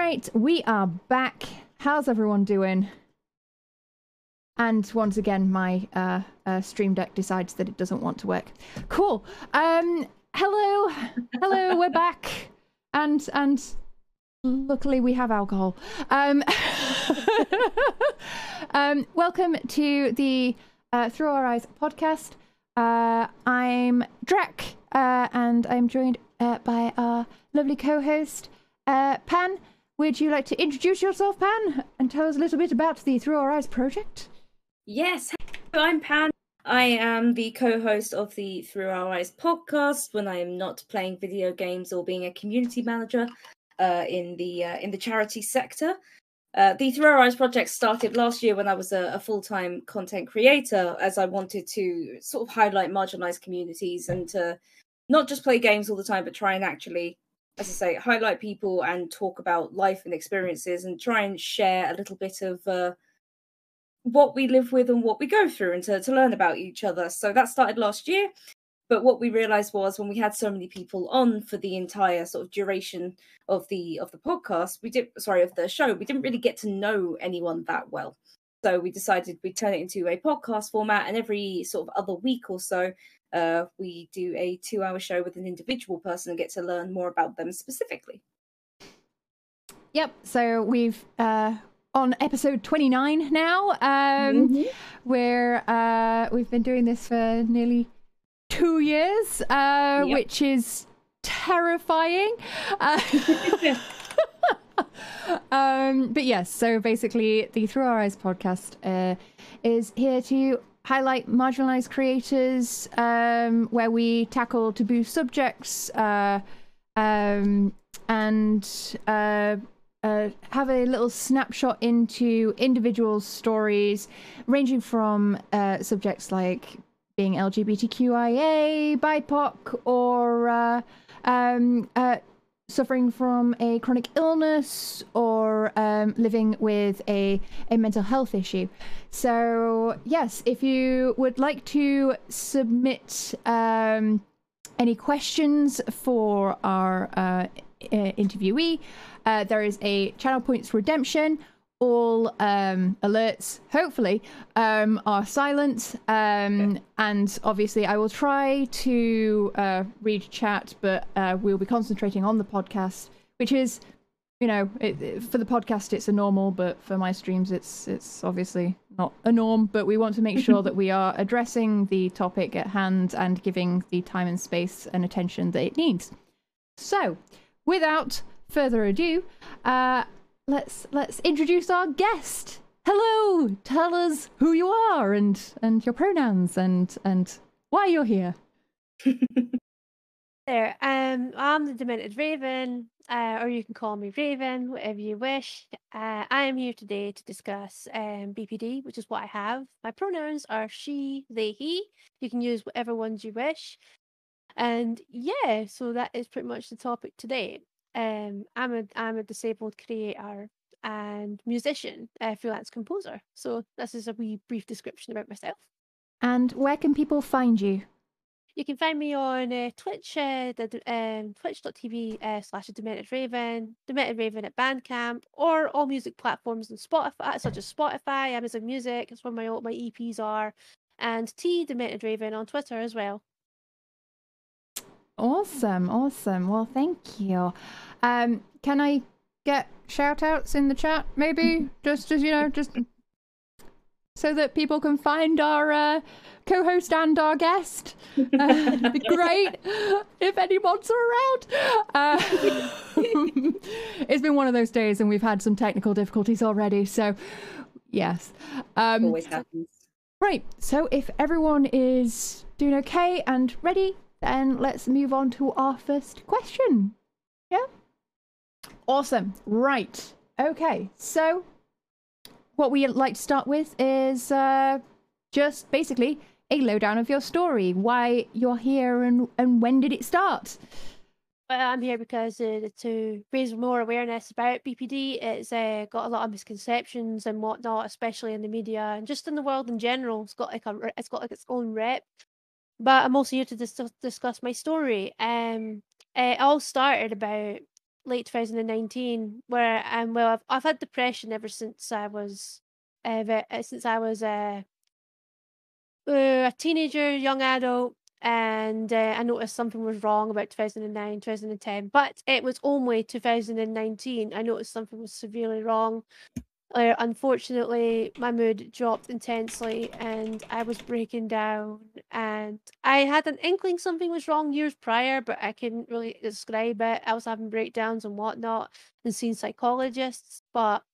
right, we are back. How's everyone doing? And once again, my uh, uh, Stream Deck decides that it doesn't want to work. Cool. Um, hello, hello, we're back, and and luckily we have alcohol. Um, um, welcome to the uh, Through Our Eyes podcast. Uh, I'm Drek, uh, and I'm joined uh, by our lovely co-host uh, Pan. Would you like to introduce yourself, Pan, and tell us a little bit about the Through Our Eyes project? Yes, I'm Pan. I am the co-host of the Through Our Eyes podcast when I am not playing video games or being a community manager uh, in the uh, in the charity sector. Uh, the Through Our Eyes project started last year when I was a, a full-time content creator, as I wanted to sort of highlight marginalized communities and to not just play games all the time, but try and actually, as I say, highlight people and talk about life and experiences and try and share a little bit of uh, what we live with and what we go through and to, to learn about each other. So that started last year. But what we realized was when we had so many people on for the entire sort of duration of the of the podcast, we did sorry of the show, we didn't really get to know anyone that well. So we decided we'd turn it into a podcast format, and every sort of other week or so, uh, we do a two-hour show with an individual person and get to learn more about them specifically. Yep. So we've uh, on episode 29 now, um, mm-hmm. where uh, we've been doing this for nearly two years, uh, yep. which is terrifying. Uh, um, but yes, so basically, the Through Our Eyes podcast uh, is here to highlight marginalized creators, um, where we tackle taboo subjects uh, um, and uh, uh, have a little snapshot into individual stories, ranging from uh, subjects like being LGBTQIA, BIPOC, or uh, um, uh, suffering from a chronic illness or um, living with a, a mental health issue. So, yes, if you would like to submit um, any questions for our uh, interviewee, uh, there is a channel points redemption all um, alerts, hopefully, um, are silent. Um, okay. And obviously, I will try to uh, read chat, but uh, we'll be concentrating on the podcast, which is, you know, it, it, for the podcast, it's a normal, but for my streams, it's it's obviously not a norm. But we want to make sure that we are addressing the topic at hand and giving the time and space and attention that it needs. So, without further ado, uh, let's let's introduce our guest. Hello, tell us who you are and and your pronouns and and why you're here. there, um, I'm the Demented Raven, uh, or you can call me Raven, whatever you wish. Uh, I am here today to discuss um, BPD, which is what I have. My pronouns are she, they, he. You can use whatever ones you wish. And yeah, so that is pretty much the topic today um, I'm a I'm a disabled creator and musician, uh, freelance composer. So this is a wee brief description about myself. And where can people find you? You can find me on uh, Twitch, uh, the, um, twitch.tv uh, slash Demented Raven, Demented Raven at Bandcamp, or all music platforms and Spotify, such as Spotify, Amazon Music, that's where my my EPs are, and T Demented Raven on Twitter as well. Awesome, awesome. Well, thank you. Um, can I get shout outs in the chat, maybe? just as you know, just so that people can find our uh, co host and our guest. Uh, be great if anyone's around. Uh, it's been one of those days, and we've had some technical difficulties already. So, yes. Um, Always happens. Right. So, if everyone is doing okay and ready, then let's move on to our first question. Yeah? Awesome. Right. Okay. So, what we like to start with is uh, just basically a lowdown of your story, why you're here, and, and when did it start? Well, I'm here because uh, to raise more awareness about BPD. It's uh, got a lot of misconceptions and whatnot, especially in the media and just in the world in general. It's got like a, it's got like its own rep but I'm also here to dis- discuss my story. Um, it all started about late 2019 where um well I've, I've had depression ever since I was uh, uh, since I was uh, uh, a teenager, young adult, and uh, I noticed something was wrong about 2009, 2010. But it was only 2019 I noticed something was severely wrong. Uh, unfortunately, my mood dropped intensely and I was breaking down. And I had an inkling something was wrong years prior, but I couldn't really describe it. I was having breakdowns and whatnot and seeing psychologists. But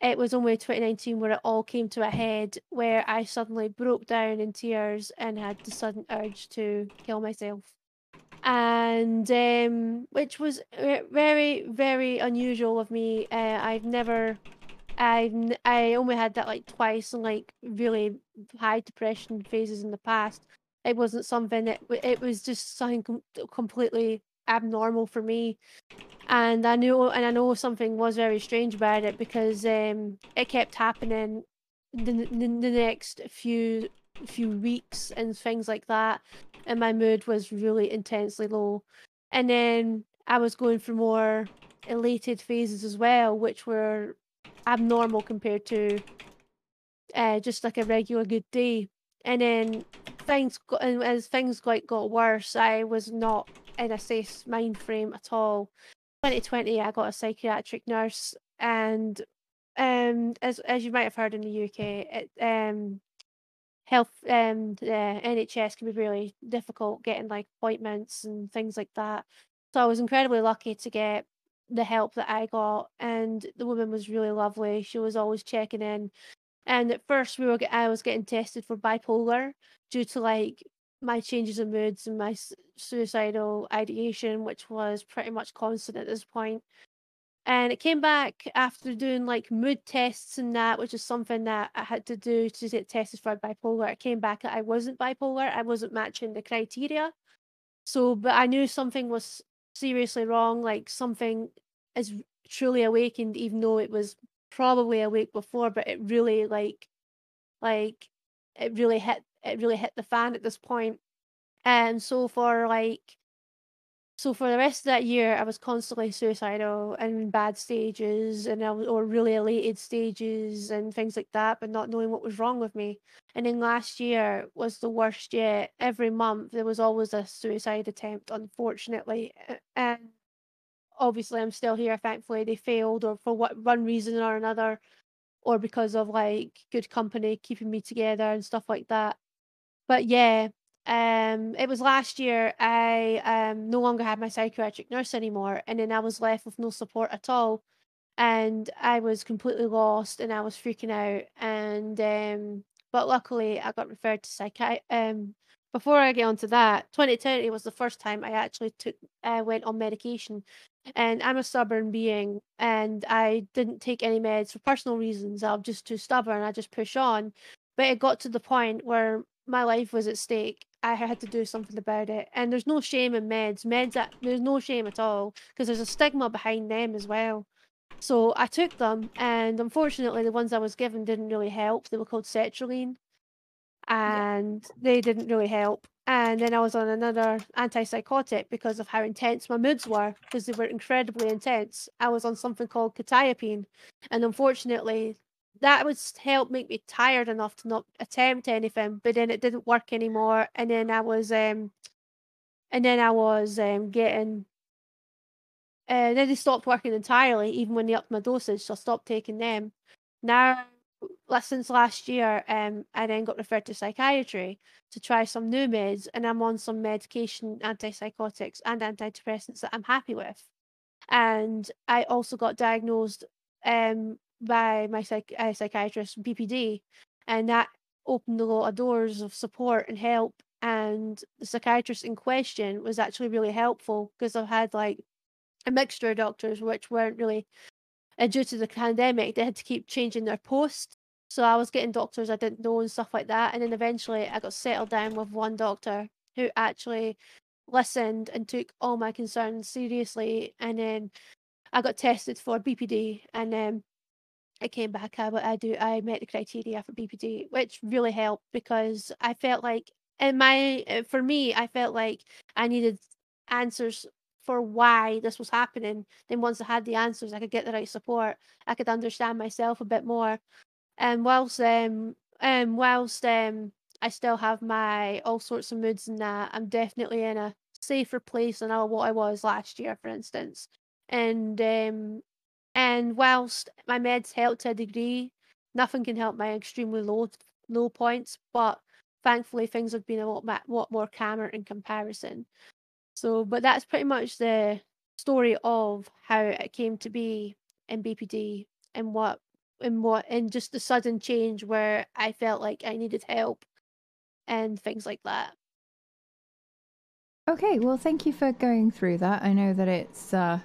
it was only 2019 where it all came to a head, where I suddenly broke down in tears and had the sudden urge to kill myself. And um, which was very, very unusual of me. Uh, I've never I I only had that like twice in like really high depression phases in the past. It wasn't something that it was just something com- completely abnormal for me, and I knew and I know something was very strange about it because um it kept happening the the, the next few few weeks and things like that, and my mood was really intensely low, and then I was going for more elated phases as well, which were abnormal compared to uh, just like a regular good day. And then things got, and as things got got worse, I was not in a safe mind frame at all. 2020, I got a psychiatric nurse, and um, as as you might have heard in the UK, it, um, health um the NHS can be really difficult getting like appointments and things like that. So I was incredibly lucky to get the help that I got, and the woman was really lovely. She was always checking in, and at first we were I was getting tested for bipolar due to like my changes in moods and my suicidal ideation, which was pretty much constant at this point. And it came back after doing like mood tests and that, which is something that I had to do to get tested for bipolar. It came back that I wasn't bipolar, I wasn't matching the criteria. So, but I knew something was seriously wrong, like something is truly awakened, even though it was probably awake before, but it really like like it really hit it really hit the fan at this point. And so for like so for the rest of that year I was constantly suicidal and in bad stages and I was, or really elated stages and things like that, but not knowing what was wrong with me. And then last year was the worst yet. Every month there was always a suicide attempt, unfortunately. And obviously I'm still here, thankfully they failed or for what one reason or another, or because of like good company keeping me together and stuff like that. But yeah, um it was last year I um no longer had my psychiatric nurse anymore and then I was left with no support at all. And I was completely lost and I was freaking out and um but luckily I got referred to psychiatrist um before I get onto that, 2020 was the first time I actually took uh, went on medication and I'm a stubborn being and I didn't take any meds for personal reasons. I'm just too stubborn. I just push on. But it got to the point where my life was at stake. I had to do something about it. And there's no shame in meds. Meds, there's no shame at all because there's a stigma behind them as well. So I took them, and unfortunately, the ones I was given didn't really help. They were called sertraline, and yeah. they didn't really help. And then I was on another antipsychotic because of how intense my moods were, because they were incredibly intense. I was on something called quetiapine. And unfortunately, that would help make me tired enough to not attempt anything, but then it didn't work anymore. And then I was, um, and then I was um, getting, uh, then they stopped working entirely, even when they upped my dosage. So I stopped taking them. Now since last year, um, I then got referred to psychiatry to try some new meds, and I'm on some medication, antipsychotics and antidepressants that I'm happy with. And I also got diagnosed um, by my psych- uh, psychiatrist, BPD, and that opened a lot of doors of support and help. And the psychiatrist in question was actually really helpful because I've had like a mixture of doctors which weren't really and due to the pandemic, they had to keep changing their post. So I was getting doctors I didn't know and stuff like that. And then eventually I got settled down with one doctor who actually listened and took all my concerns seriously. And then I got tested for BPD and then it came back. I, I do I met the criteria for BPD, which really helped because I felt like in my for me, I felt like I needed answers for why this was happening. Then once I had the answers, I could get the right support. I could understand myself a bit more. And whilst um um whilst um I still have my all sorts of moods and that, I'm definitely in a safer place than what I was last year, for instance. And um and whilst my meds help to a degree, nothing can help my extremely low low points. But thankfully, things have been a lot, ma- lot more calmer in comparison. So, but that's pretty much the story of how it came to be in BPD and what and what and just the sudden change where I felt like I needed help and things like that. Okay, well, thank you for going through that. I know that it's uh,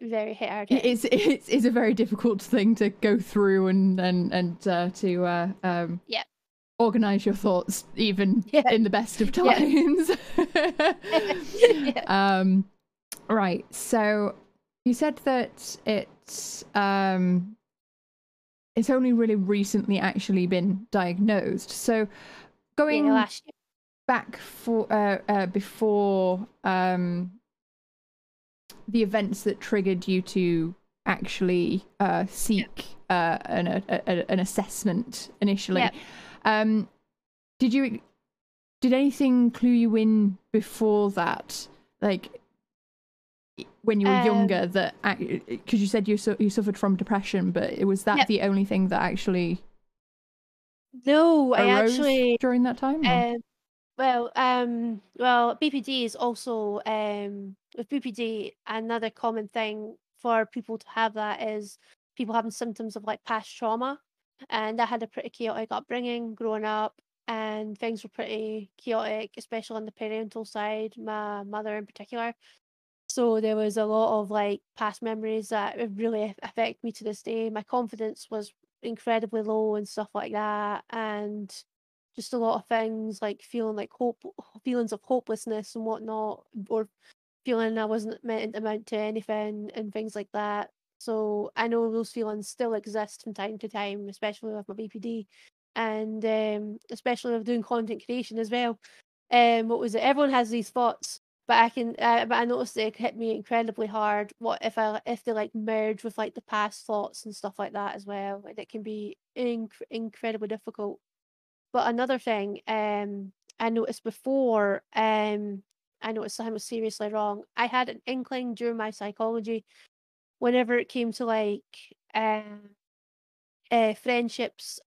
very hard. It's it's it's a very difficult thing to go through and and and uh, to uh, um, yeah organize your thoughts even yeah. in the best of times. yeah. um, right. So you said that it's um, it's only really recently actually been diagnosed. So going back for uh, uh, before um, the events that triggered you to actually uh, seek uh, an, a, a, an assessment initially. Yep. Um, did you did anything clue you in before that? Like when you were um, younger, that because you said you su- you suffered from depression, but was that yep. the only thing that actually. No, I actually during that time. Um, well, um, well, BPD is also um, with BPD. Another common thing for people to have that is people having symptoms of like past trauma and I had a pretty chaotic upbringing growing up, and things were pretty chaotic, especially on the parental side, my mother in particular. So there was a lot of like past memories that really affect me to this day. My confidence was incredibly low and stuff like that, and just a lot of things like feeling like hope, feelings of hopelessness and whatnot, or feeling I wasn't meant to amount to anything and things like that. So I know those feelings still exist from time to time, especially with my BPD, and um, especially with doing content creation as well. Um, what was it? Everyone has these thoughts, but I can. Uh, but I noticed they hit me incredibly hard. What if I if they like merge with like the past thoughts and stuff like that as well? And it can be inc- incredibly difficult. But another thing, um, I noticed before, um, I noticed something was seriously wrong. I had an inkling during my psychology whenever it came to like um, uh, friendships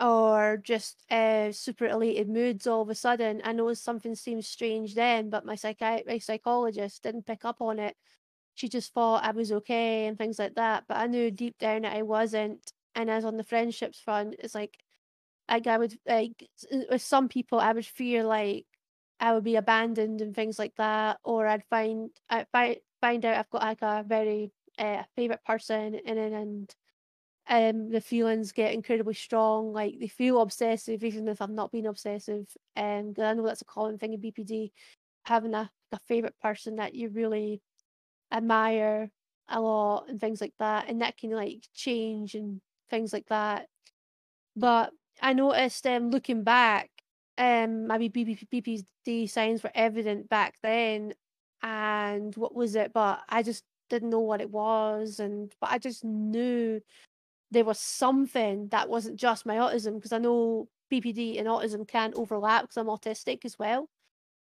or just uh, super elated moods all of a sudden, I noticed something seemed strange then, but my, psychi- my psychologist didn't pick up on it. She just thought I was okay and things like that, but I knew deep down that I wasn't. And as on the friendships front, it's like, like I would like with some people, I would fear like I would be abandoned and things like that, or I'd find I find find out I've got like a very uh, favorite person, and then and um the feelings get incredibly strong. Like they feel obsessive, even if I've not been obsessive. Um, I know that's a common thing in BPD, having a a favorite person that you really admire a lot and things like that, and that can like change and things like that. But I noticed um looking back, um maybe BPD signs were evident back then, and what was it? But I just didn't know what it was and but I just knew there was something that wasn't just my autism because I know BPD and autism can overlap because I'm autistic as well.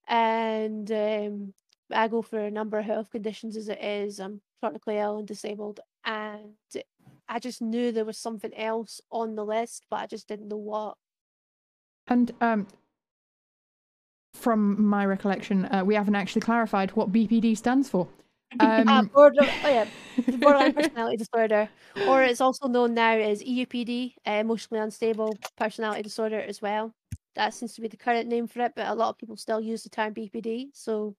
And um, I go for a number of health conditions as it is. I'm chronically ill and disabled. And I just knew there was something else on the list, but I just didn't know what. And um, from my recollection, uh, we haven't actually clarified what BPD stands for. Um, uh, border, oh yeah, borderline personality disorder, or it's also known now as EUPD, uh, emotionally unstable personality disorder as well. That seems to be the current name for it, but a lot of people still use the term BPD. So,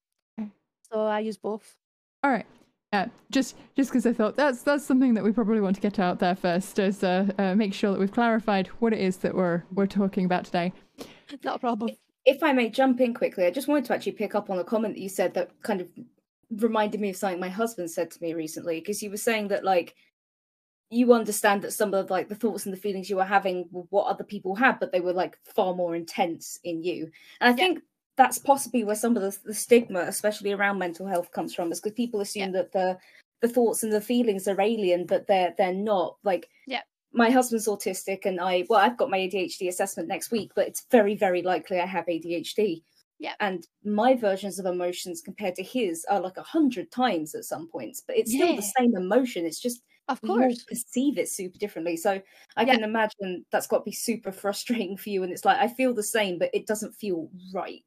so I use both. All right. Uh, just just because I thought that's that's something that we probably want to get out there first, is uh, uh, make sure that we've clarified what it is that we're we're talking about today. Not a problem. If I may jump in quickly, I just wanted to actually pick up on a comment that you said that kind of reminded me of something my husband said to me recently because you were saying that like you understand that some of like the thoughts and the feelings you were having were what other people had but they were like far more intense in you and i yeah. think that's possibly where some of the, the stigma, especially around mental health, comes from, is because people assume that the the thoughts and the feelings are alien, but they're they're not. Like, Yeah. my husband's autistic, and I well, I've got my ADHD assessment next week, but it's very very likely I have ADHD. Yeah. and my versions of emotions compared to his are like a hundred times at some points, but it's still the same emotion. It's just Of course. perceive it super differently. So I Yeah. can imagine that's got to be super frustrating for you. And it's like I feel the same, but it doesn't feel right.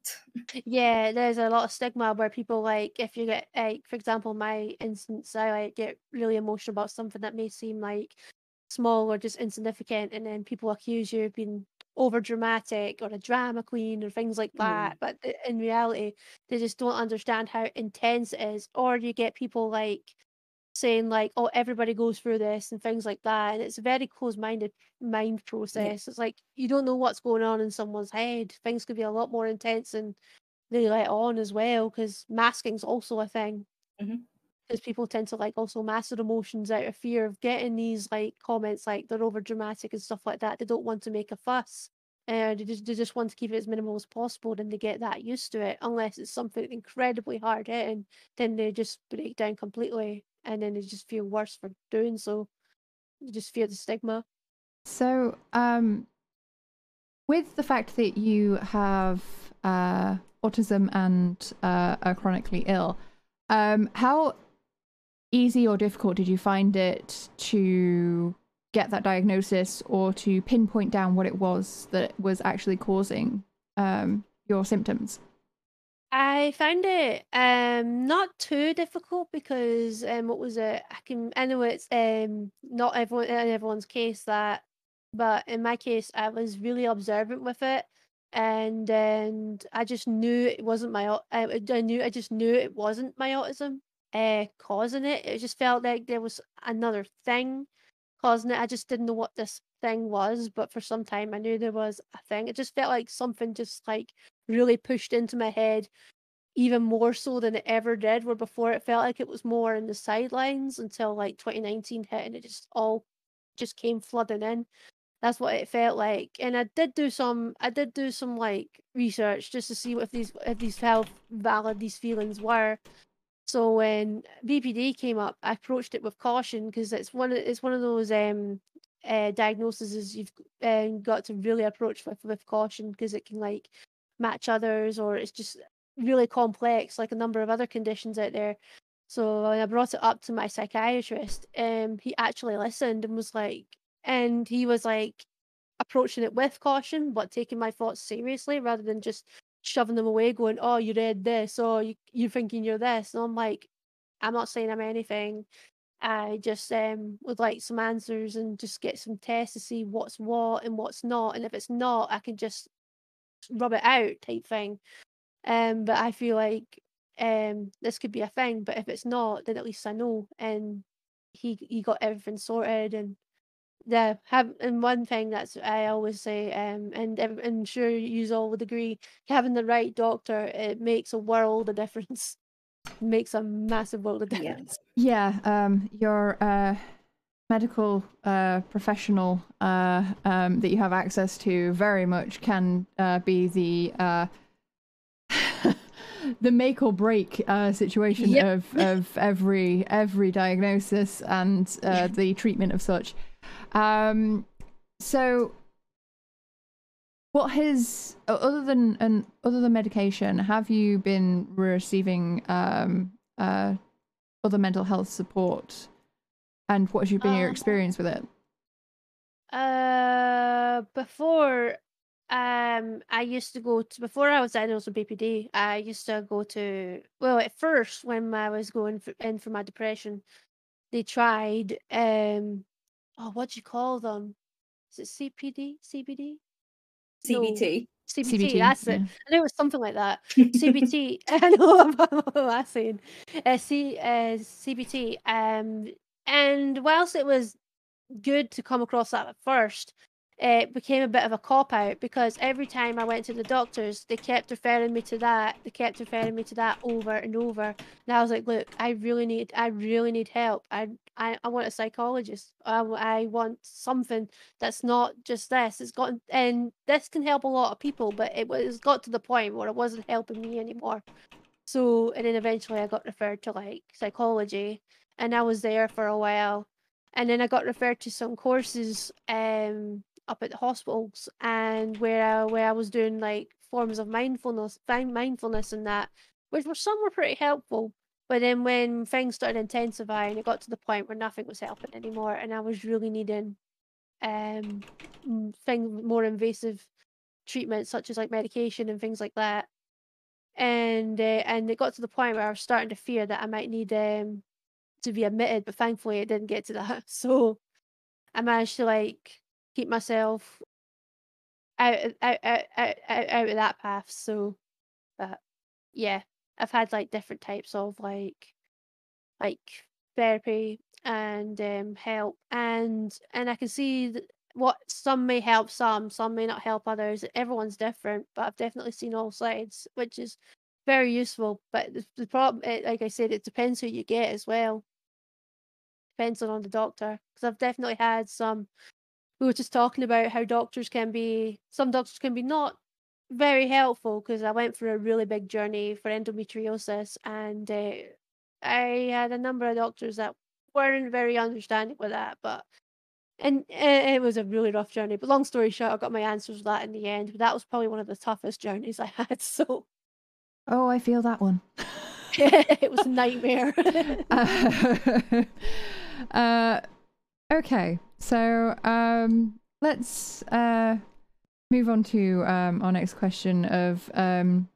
Yeah, there's a lot of stigma where people like if you get like for example, my instance, I like get really emotional about something that may seem like small or just insignificant, and then people accuse you of being over dramatic or a drama queen or things like Mm. that. But in reality, they just don't understand how intense it is. Or you get people like saying like, "Oh, everybody goes through this" and things like that, and it's a very closed-minded mind process. It's like you don't know what's going on in someone's head. Things could be a lot more intense and they let on as well because masking's also a thing. Mm-hmm. Because people tend to like also mask their emotions out of fear of getting these like comments like they're over dramatic and stuff like that. They don't want to make a fuss and they just, they just want to keep it as minimal as possible and they get that used to it unless it's something incredibly hard hitting then they just break down completely and then they just feel worse for doing so they just fear the stigma So, um, with the fact that you have uh, autism and uh, are chronically ill, um, how easy or difficult did you find it to get that diagnosis or to pinpoint down what it was that was actually causing um, your symptoms? I found it um not too difficult because um what was it? I can I know it's um not everyone in everyone's case that but in my case I was really observant with it and and I just knew it wasn't my I, I knew I just knew it wasn't my autism uh causing it. It just felt like there was another thing causing it. I just didn't know what this thing was, but for some time I knew there was a thing. It just felt like something just like really pushed into my head even more so than it ever did where before it felt like it was more in the sidelines until like 2019 hit and it just all just came flooding in that's what it felt like and i did do some i did do some like research just to see what if these if these how valid these feelings were so when bpd came up i approached it with caution because it's one of it's one of those um uh, diagnoses you've uh, got to really approach with with caution because it can like match others or it's just really complex like a number of other conditions out there. So when i brought it up to my psychiatrist um he actually listened and was like and he was like approaching it with caution but taking my thoughts seriously rather than just shoving them away going oh you read this. Or you, you're thinking you're this. And i'm like i'm not saying i'm anything i just um would like some answers and just get some tests to see what's what and what's not and if it's not i can just rub it out type thing. Um but i feel like um this could be a thing but if it's not then at least i know and he he got everything sorted and yeah have and one thing that's i always say um and i'm sure you all would agree having the right doctor it makes a world of difference makes a massive world of Yeah. difference Yeah, um, your uh, medical uh, professional uh, um, that you have access to very much can uh, be the uh, the make or break uh, situation Yep. of, of every every diagnosis and uh, the treatment of such. Um, so, what has other than and other than medication, have you been receiving um, uh, other mental health support? And what has you been your Um, experience with it? Uh, before, um, I used to go to before I was diagnosed with BPD. I used to go to well, at first when I was going for, in for my depression, they tried um, oh, what do you call them? Is it CPD, CBD, No. CBT. CBT? CBT, That's it. I know it was something like that. CBT. I know what am I saying? Uh, C, uh, CBT. Um, and whilst it was good to come across that at first, it became a bit of a cop out because every time I went to the doctors, they kept referring me to that. They kept referring me to that over and over. And I was like, look, I really need, I really need help. I, I, I want a psychologist. I, I want something that's not just this. It's got, and this can help a lot of people, but it was got to the point where it wasn't helping me anymore. So, and then eventually I got referred to like psychology, and I was there for a while. And then I got referred to some courses um up at the hospitals and where I, where I was doing like forms of mindfulness, mindfulness and that, which were some were pretty helpful. But then when things started intensifying, it got to the point where nothing was helping anymore, and I was really needing um things more invasive treatments such as like medication and things like that. And uh, and it got to the point where I was starting to fear that I might need um to be admitted, but thankfully it didn't get to that. So I managed to like keep myself out out out out, out of that path. So, but yeah, I've had like different types of like like therapy and um, help, and and I can see what some may help some, some may not help others. Everyone's different, but I've definitely seen all sides, which is very useful. But the, the problem, it, like I said, it depends who you get as well. Depends on the doctor, because I've definitely had some we were just talking about how doctors can be some doctors can be not very helpful because I went through a really big journey for endometriosis and uh, I had a number of doctors that weren't very understanding with that but and uh, it was a really rough journey. But long story short I got my answers with that in the end but that was probably one of the toughest journeys I had so. Oh I feel that one. It was a nightmare. Uh, uh, okay so um, let's uh, move on to um, our next question of um,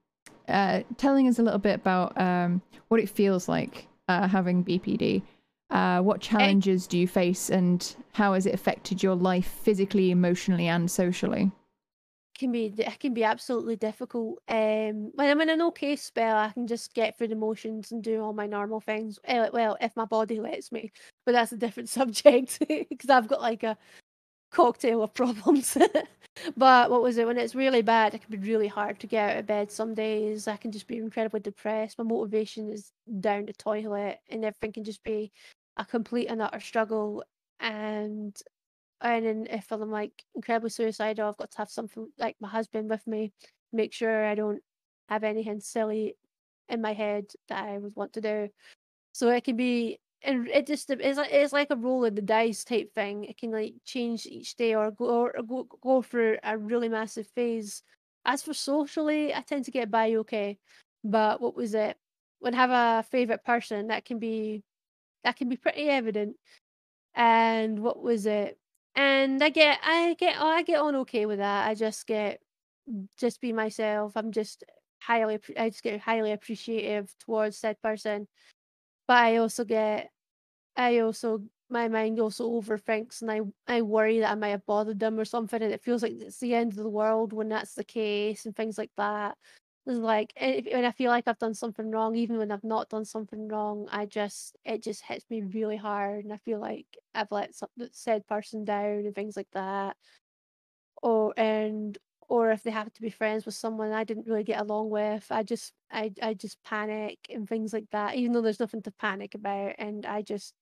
uh, telling us a little bit about um, what it feels like uh, having BPD. Uh, what challenges do you face, and how has it affected your life physically, emotionally, and socially? Can be it can be absolutely difficult. Um, when I'm in an okay spell, I can just get through the motions and do all my normal things. Eh, well, if my body lets me, but that's a different subject because I've got like a cocktail of problems. but what was it when it's really bad? It can be really hard to get out of bed. Some days I can just be incredibly depressed. My motivation is down the toilet, and everything can just be a complete and utter struggle. And and then if I'm like incredibly suicidal, I've got to have something like my husband with me, make sure I don't have anything silly in my head that I would want to do. So it can be, and it just it's like it's like a roll of the dice type thing. It can like change each day or go or go go through a really massive phase. As for socially, I tend to get by okay, but what was it? When I have a favorite person, that can be that can be pretty evident. And what was it? And I get I get oh, I get on okay with that. I just get mm, just be myself. I'm just highly I just get highly appreciative towards said person. But I also get I also my mind also overthinks and I I worry that I might have bothered them or something and it feels like it's the end of the world when that's the case and things like that. It's like when I feel like I've done something wrong, even when I've not done something wrong, I just it just hits me really hard, and I feel like I've let some, said person down and things like that. Or and or if they happen to be friends with someone I didn't really get along with, I just I I just panic and things like that, even though there's nothing to panic about, and I just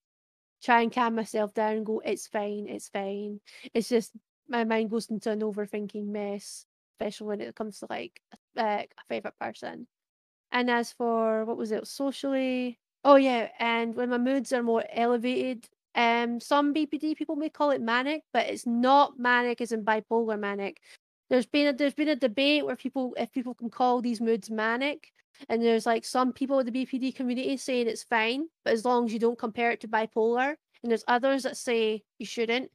try and calm myself down and go, it's fine, it's fine. It's just my mind goes into an overthinking mess especially when it comes to like uh, a favorite person. And as for what was it, socially? Oh yeah, and when my moods are more elevated, um, some BPD people may call it manic, but it's not manic as in bipolar manic. There's been a there's been a debate where people if people can call these moods manic, and there's like some people in the BPD community saying it's fine, but as long as you don't compare it to bipolar, and there's others that say you shouldn't.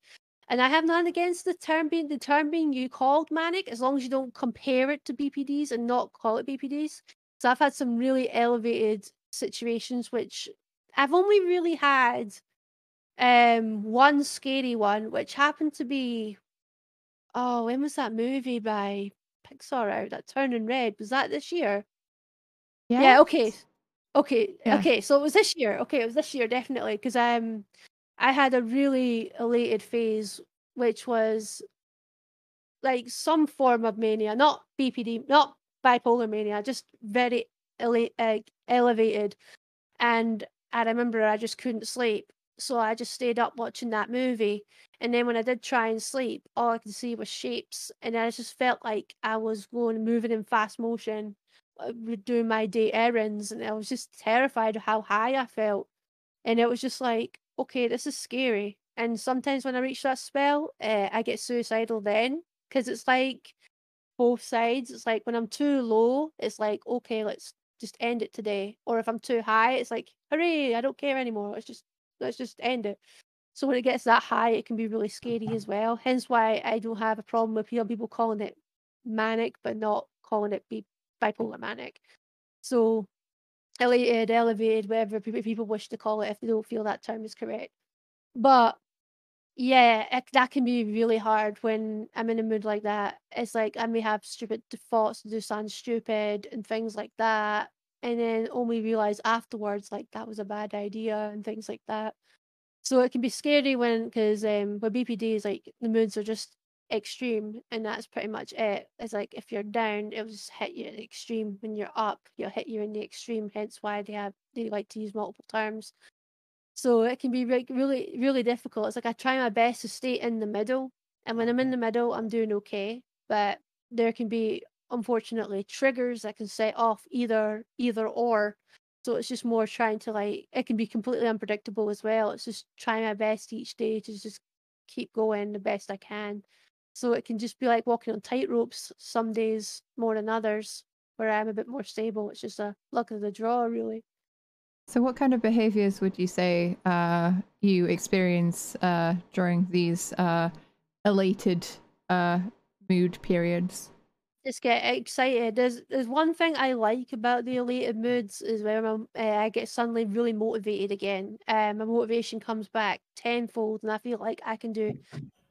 And I have none against the term being the term being you called manic, as long as you don't compare it to BPDs and not call it BPDs. So I've had some really elevated situations which I've only really had um one scary one, which happened to be oh, when was that movie by Pixar out? That Turning Red. Was that this year? Yes. Yeah, okay. Okay, yeah. okay, so it was this year. Okay, it was this year definitely because um I had a really elated phase, which was like some form of mania, not BPD, not bipolar mania, just very uh, elevated. And I remember I just couldn't sleep. So I just stayed up watching that movie. And then when I did try and sleep, all I could see was shapes. And I just felt like I was going moving in fast motion, uh, doing my day errands. And I was just terrified of how high I felt. And it was just like, okay, this is scary. And sometimes when I reach that spell, uh, I get suicidal then because it's like both sides. It's like when I'm too low, it's like, okay, let's just end it today. Or if I'm too high, it's like, hooray, I don't care anymore. Let's just let's just end it. So when it gets that high, it can be really scary as well. Hence why I don't have a problem with people calling it manic, but not calling it be bipolar manic. So elated, elevated, whatever people wish to call it, if they don't feel that term is correct. But yeah, it, that can be really hard when I'm in a mood like that. It's like I may have stupid thoughts do something stupid and things like that, and then only realize afterwards like that was a bad idea and things like that. So it can be scary when because um with BPD is like the moods are just extreme and that's pretty much it. It's like if you're down, it'll just hit you at the extreme. When you're up, you'll hit you in the extreme. Hence why they have they like to use multiple terms. So it can be re- really, really difficult. It's like I try my best to stay in the middle, and when I'm in the middle, I'm doing okay. But there can be, unfortunately, triggers that can set off either, either or. So it's just more trying to like. It can be completely unpredictable as well. It's just trying my best each day to just keep going the best I can. So it can just be like walking on tight ropes. Some days more than others, where I'm a bit more stable. It's just a luck of the draw, really. So, what kind of behaviors would you say uh, you experience uh, during these uh, elated uh, mood periods? Just get excited. There's there's one thing I like about the elated moods is when uh, i get suddenly really motivated again. Um, my motivation comes back tenfold, and I feel like I can do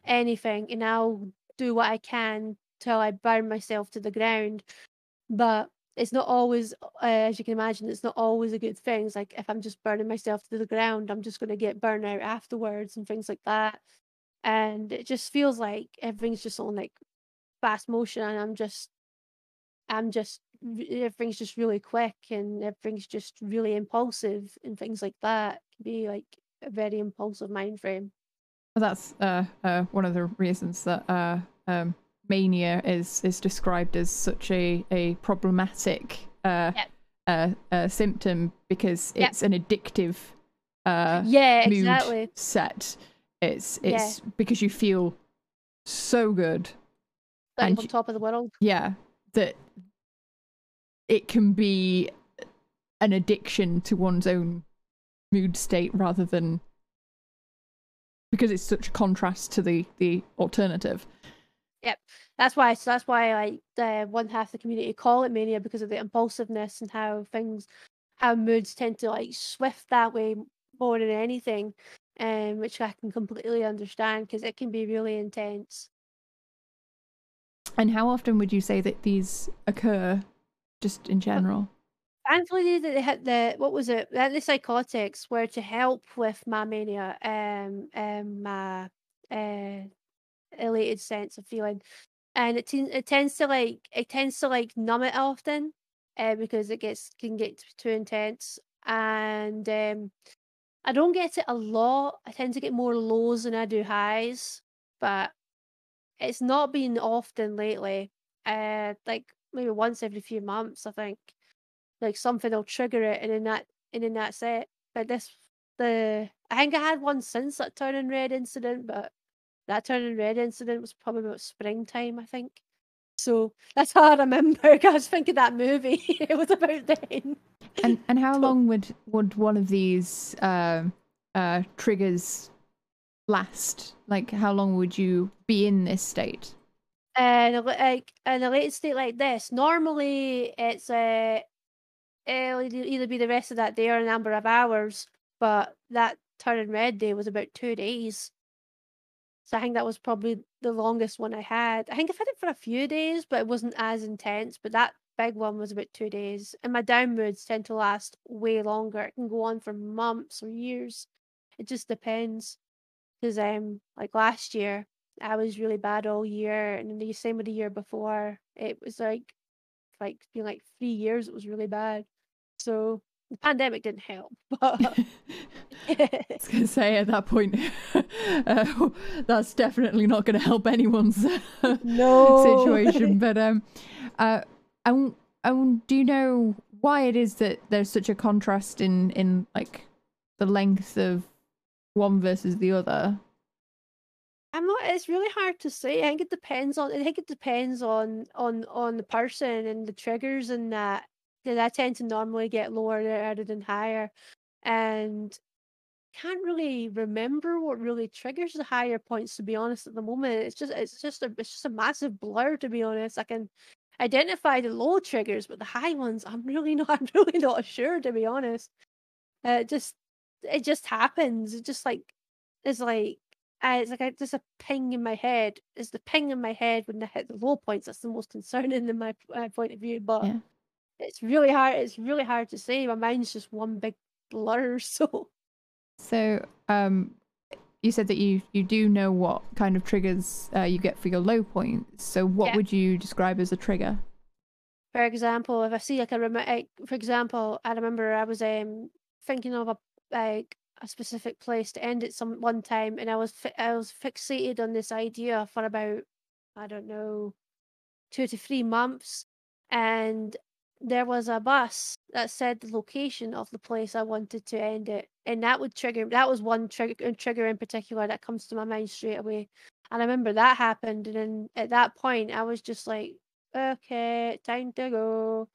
anything, and I'll do what I can till I burn myself to the ground. But it's not always, uh, as you can imagine, it's not always a good thing. It's like if I'm just burning myself to the ground, I'm just going to get burned out afterwards and things like that. And it just feels like everything's just on like fast motion, and I'm just, I'm just, everything's just really quick, and everything's just really impulsive, and things like that can be like a very impulsive mind frame. That's uh, uh, one of the reasons that uh, um, mania is is described as such a a problematic uh, yep. uh, uh, symptom because it's yep. an addictive uh, yeah mood exactly set. It's it's yeah. because you feel so good like and on top of the world. Yeah, that it can be an addiction to one's own mood state rather than because it's such a contrast to the the alternative. Yep, that's why. So that's why like the one half the community call it mania because of the impulsiveness and how things, how moods tend to like swift that way more than anything, um, which I can completely understand because it can be really intense. And how often would you say that these occur, just in general? Thankfully, they had the what was it? The antipsychotics were to help with my mania, um, um, my uh, elated sense of feeling, and it t- it tends to like it tends to like numb it often, uh, because it gets can get too intense, and um, I don't get it a lot. I tend to get more lows than I do highs, but it's not been often lately. Uh, like maybe once every few months, I think. Like something will trigger it, and then that and then that's it. But this the I think I had one since that turning red incident, but that turning red incident was probably about springtime, I think. So that's how I remember. I was thinking that movie. it was about then. And and how long would would one of these uh, uh, triggers last? Like, how long would you be in this state? And like in a late state like this, normally it's uh, it'll either be the rest of that day or a number of hours. But that turning red day was about two days. So I think that was probably the longest one I had. I think I've had it for a few days, but it wasn't as intense. But that big one was about two days. And my down moods tend to last way longer. It can go on for months or years. It just depends. Because um, like last year, I was really bad all year, and the same with the year before. It was like like it's like three years. It was really bad. So the pandemic didn't help, but I was going to say at that point, uh, that's definitely not going to help anyone's no situation. But um, uh, and and do you know why it is that there's such a contrast in in like the length of one versus the other? I'm not. It's really hard to say. I think it depends on. I think it depends on on on the person and the triggers and that. Because I tend to normally get lower rather than higher, and can't really remember what really triggers the higher points. To be honest, at the moment, it's just it's just a it's just a massive blur. To be honest, I can identify the low triggers, but the high ones, I'm really not. I'm really not sure. To be honest, uh, it just it just happens. It just like it's like uh, it's like a, just a ping in my head. It's the ping in my head when I hit the low points that's the most concerning in my, my point of view. But Yeah. It's really hard. It's really hard to say. My mind's just one big blur. So So um, you said that you you do know what kind of triggers uh, you get for your low points. So what Yeah. would you describe as a trigger? for example, if I see like a rem- like, for example, I remember I was um thinking of a like a specific place to end it some one time, and I was fi- I was fixated on this idea for about I don't know two to three months, and there was a bus that said the location of the place I wanted to end it, and that would trigger. That was one trigger trigger in particular that comes to my mind straight away. And I remember that happened, and then at that point, I was just like, okay, time to go.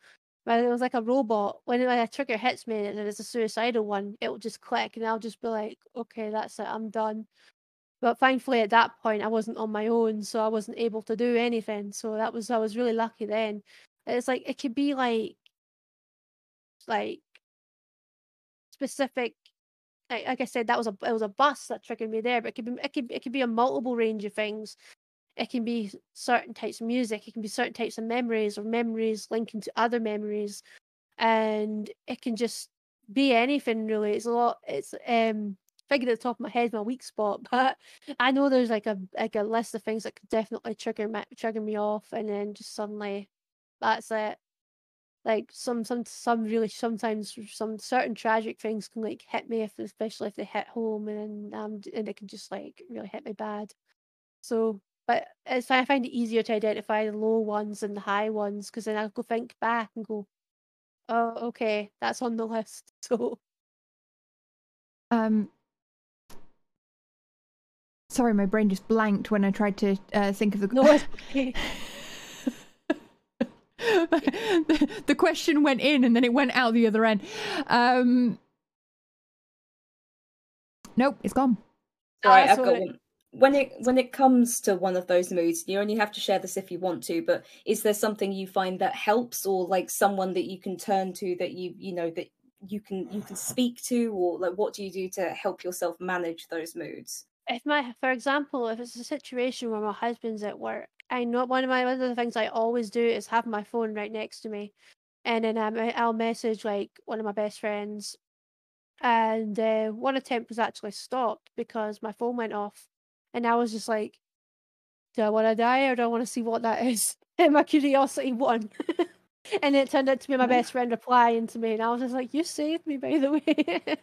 But it was like a robot. When a trigger hits me and it's a suicidal one, it will just click and I'll just be like, okay, that's it, I'm done. But thankfully at that point I wasn't on my own, so I wasn't able to do anything. So that was I was really lucky then. It's like it could be like like specific like, like I said, that was a it was a bus that triggered me there, but it could be it could it could be a multiple range of things. It can be certain types of music, it can be certain types of memories or memories linking to other memories. And it can just be anything really. It's a lot it's um figured at the top of my head my weak spot, but I know there's like a like a list of things that could definitely trigger me trigger me off and then just suddenly that's it. Like some some some really sometimes some certain tragic things can like hit me if especially if they hit home and um and it can just like really hit me bad. So but it's i find it easier to identify the low ones and the high ones because then i'll go think back and go oh okay that's on the list. So Um, sorry, my brain just blanked when I tried to uh, think of the. no it's okay the, the question went in and then it went out the other end. Um, nope, it's gone. Right, Ah, I've got one. When it when it comes to one of those moods, you only have to share this if you want to. But is there something you find that helps, or like someone that you can turn to that you you know that you can you can speak to, or like what do you do to help yourself manage those moods? If my for example if it's a situation where my husband's at work i know one of my one of the things i always do is have my phone right next to me and then um, i'll message like one of my best friends and uh, one attempt was actually stopped because my phone went off and i was just like do i want to die or do i want to see what that is and my curiosity won and it turned out to be my best friend replying to me and i was just like you saved me by the way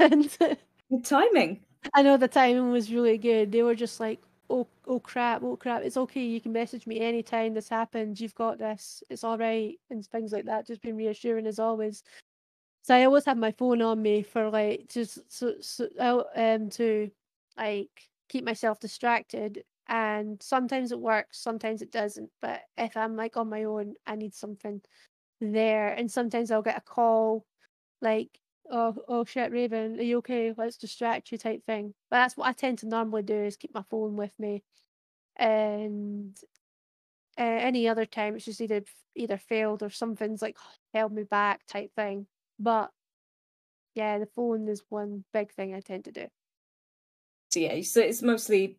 and Good timing. I know the timing was really good. They were just like, "Oh, oh crap, oh crap! It's okay. You can message me anytime this happens. You've got this. It's all right," and things like that. Just being reassuring as always. So I always have my phone on me for like just so, so um to like keep myself distracted. And sometimes it works, sometimes it doesn't. But if I'm like on my own, I need something there. And sometimes I'll get a call like oh oh shit raven are you okay let's distract you type thing but that's what i tend to normally do is keep my phone with me and uh, any other time it's just either either failed or something's like held me back type thing but yeah the phone is one big thing i tend to do So yeah, so it's mostly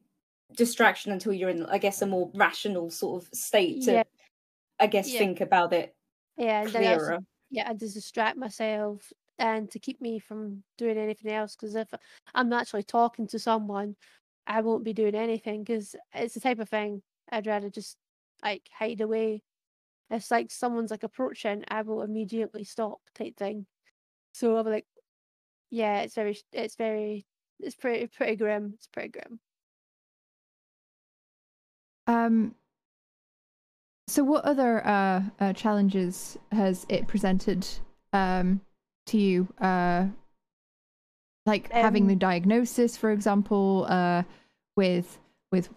distraction until you're in, I guess, a more rational sort of state to, Yeah. I guess, Yeah. think about it yeah then I also- clearer. yeah, and to distract myself and to keep me from doing anything else. Because if I'm actually talking to someone I won't be doing anything because it's the type of thing I'd rather just like hide away. It's like someone's like approaching, I will immediately stop type thing. So I'm like, yeah, it's very, it's very, it's pretty, pretty grim. It's pretty grim. Um. So, what other uh, uh challenges has it presented um to you? Uh, like having the Um, diagnosis, for example, uh, with with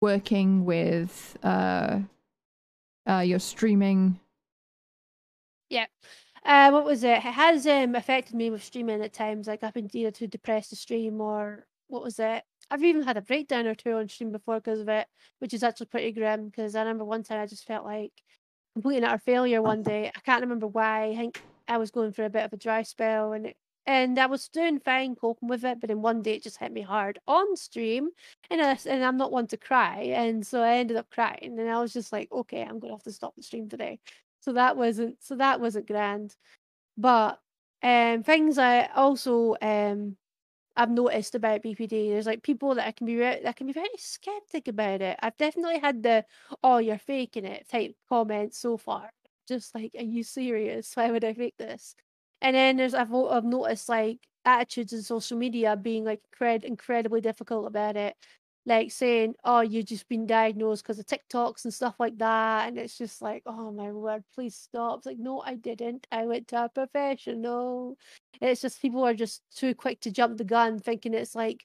working with uh, uh, your streaming. Yeah. Uh, what was it? It has um affected me with streaming at times. Like I've been either too depressed to stream or what was it? I've even had a breakdown or two on stream before because of it, which is actually pretty grim. Because I remember one time I just felt like complete and utter failure one day. I can't remember why. I think I was going through a bit of a dry spell and it, and I was doing fine coping with it, but then one day it just hit me hard on stream, and I, and I'm not one to cry, and so I ended up crying, and I was just like, okay, I'm gonna have to stop the stream today. So that wasn't so that wasn't grand, but um things I also um I've noticed about BPD. There's like people that I can be re- that can be very skeptic about it. I've definitely had the "oh you're faking it" type comments so far. Just like, are you serious? Why would I make this? And then there's I've I've noticed like attitudes in social media being like cred- incredibly difficult about it. Like saying, "Oh, you've just been diagnosed because of TikToks and stuff like that," and it's just like, "Oh my word, please stop!" It's like, "No, I didn't. I went to a professional." It's just people are just too quick to jump the gun, thinking it's like,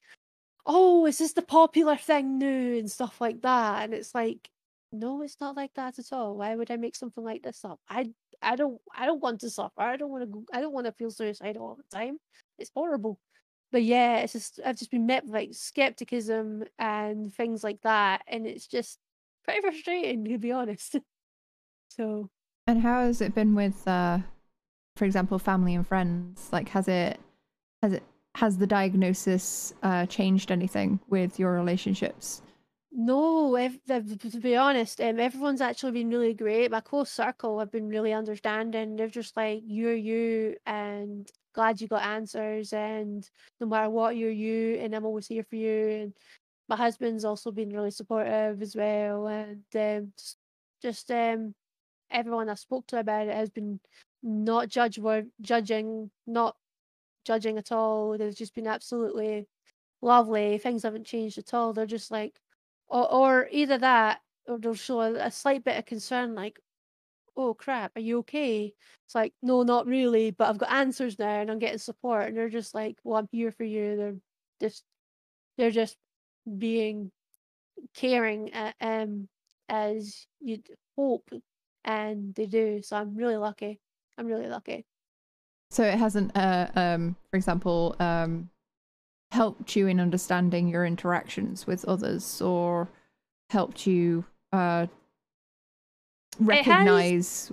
"Oh, is this the popular thing now?" and stuff like that. And it's like, no, it's not like that at all. Why would I make something like this up? I I don't I don't want to suffer. I don't want to I don't want to feel suicidal all the time. It's horrible. But yeah, it's just I've just been met with like skepticism and things like that, and it's just pretty frustrating to be honest. So And how has it been with, uh, for example, family and friends? Like, has it, has it, has the diagnosis uh, changed anything with your relationships? No, to be honest, um, everyone's actually been really great. My close circle have been really understanding. They're just like, you're you, and glad you got answers, and no matter what, you're you, and I'm always here for you. And my husband's also been really supportive as well, and um, just, just um, everyone I spoke to about it has been not judge judging, not judging at all. They've just been absolutely lovely. Things haven't changed at all. They're just like, or, or either that, or they'll show a, a slight bit of concern, like, "Oh crap, are you okay?" It's like, "No, not really, but I've got answers now, and I'm getting support." And they're just like, "Well, I'm here for you." They're just, they're just being caring, uh, um, as you'd hope, and they do. So I'm really lucky. I'm really lucky. So it hasn't, uh, um, for example, um, helped you in understanding your interactions with others, or helped you uh, recognize,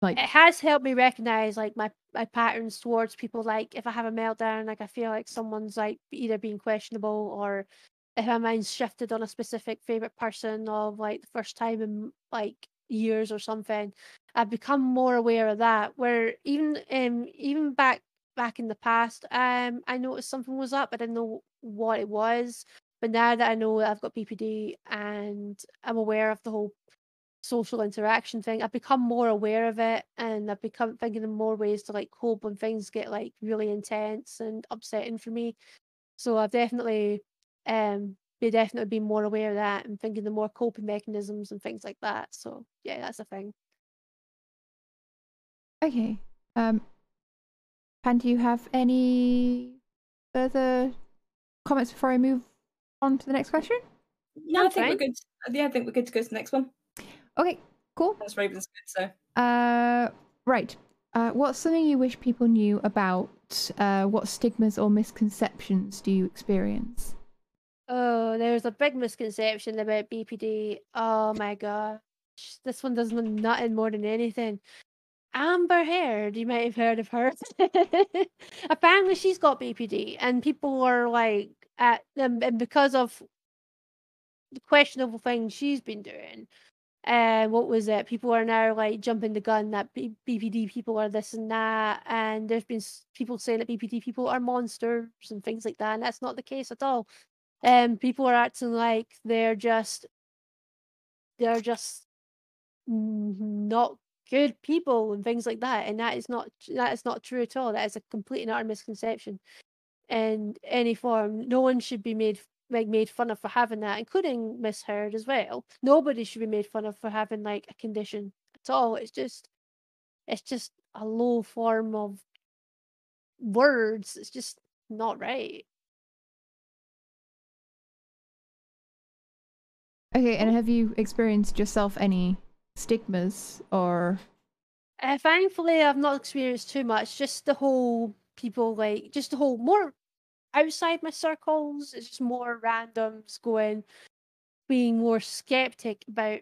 like, it has helped me recognize like my my patterns towards people like if i have a meltdown like i feel like someone's like either being questionable or if my mind's shifted on a specific favorite person of like the first time in like years or something i've become more aware of that. Where even um even back back in the past um i noticed something was up i didn't know what it was but now that i know that i've got bpd and i'm aware of the whole social interaction thing. I've become more aware of it and I've become thinking of more ways to like cope when things get like really intense and upsetting for me. So I've definitely um be definitely be more aware of that and thinking of more coping mechanisms and things like that. So yeah, that's a thing. okay. Um, Pan, do you have any further comments before I move on to the next question? No, I think fine. we're good. Yeah, I think we're good to go to the next one. Okay, cool. That's Raven's good. So Uh, right. Uh, what's something you wish people knew about? Uh, what stigmas or misconceptions do you experience? Oh, there's a big misconception about BPD. Oh my gosh. This one does nothing more than anything. Amber Heard, you might have heard of her. Apparently, she's got BPD, and people are like, at and and because of the questionable things she's been doing, uh, what was it? People are now like jumping the gun that BPD people are this and that, and there's been people saying that BPD people are monsters and things like that, and that's not the case at all. um, people are acting like they're just they're just not good people and things like that, and that is not that is not true at all. That is a complete and utter misconception in any form. No one should be made like made fun of for having that, including Miss Heard as well. Nobody should be made fun of for having like a condition at all. It's just it's just a low form of words. It's just not right. Okay, and have you experienced yourself any stigmas or? Uh, thankfully, I've not experienced too much. Just the whole people like, just the whole more outside my circles. It's just more randoms going, being more skeptic about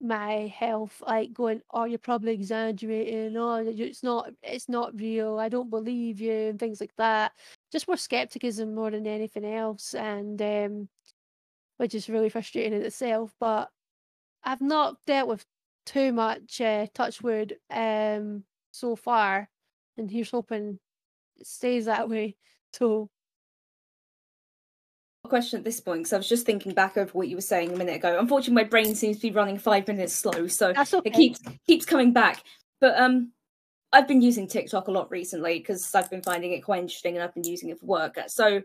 my health, like going, "Oh, you're probably exaggerating. Oh, it's not, it's not real. I don't believe you," and things like that. Just more skepticism more than anything else, and um, which is really frustrating in itself. But I've not dealt with too much uh, touch wood um, so far, and here's hoping it stays that way. So question at this point because I was just thinking back over what you were saying a minute ago. Unfortunately, my brain seems to be running five minutes slow, so okay. it keeps keeps coming back. But um, I've been using TikTok a lot recently because I've been finding it quite interesting, and I've been using it for work. So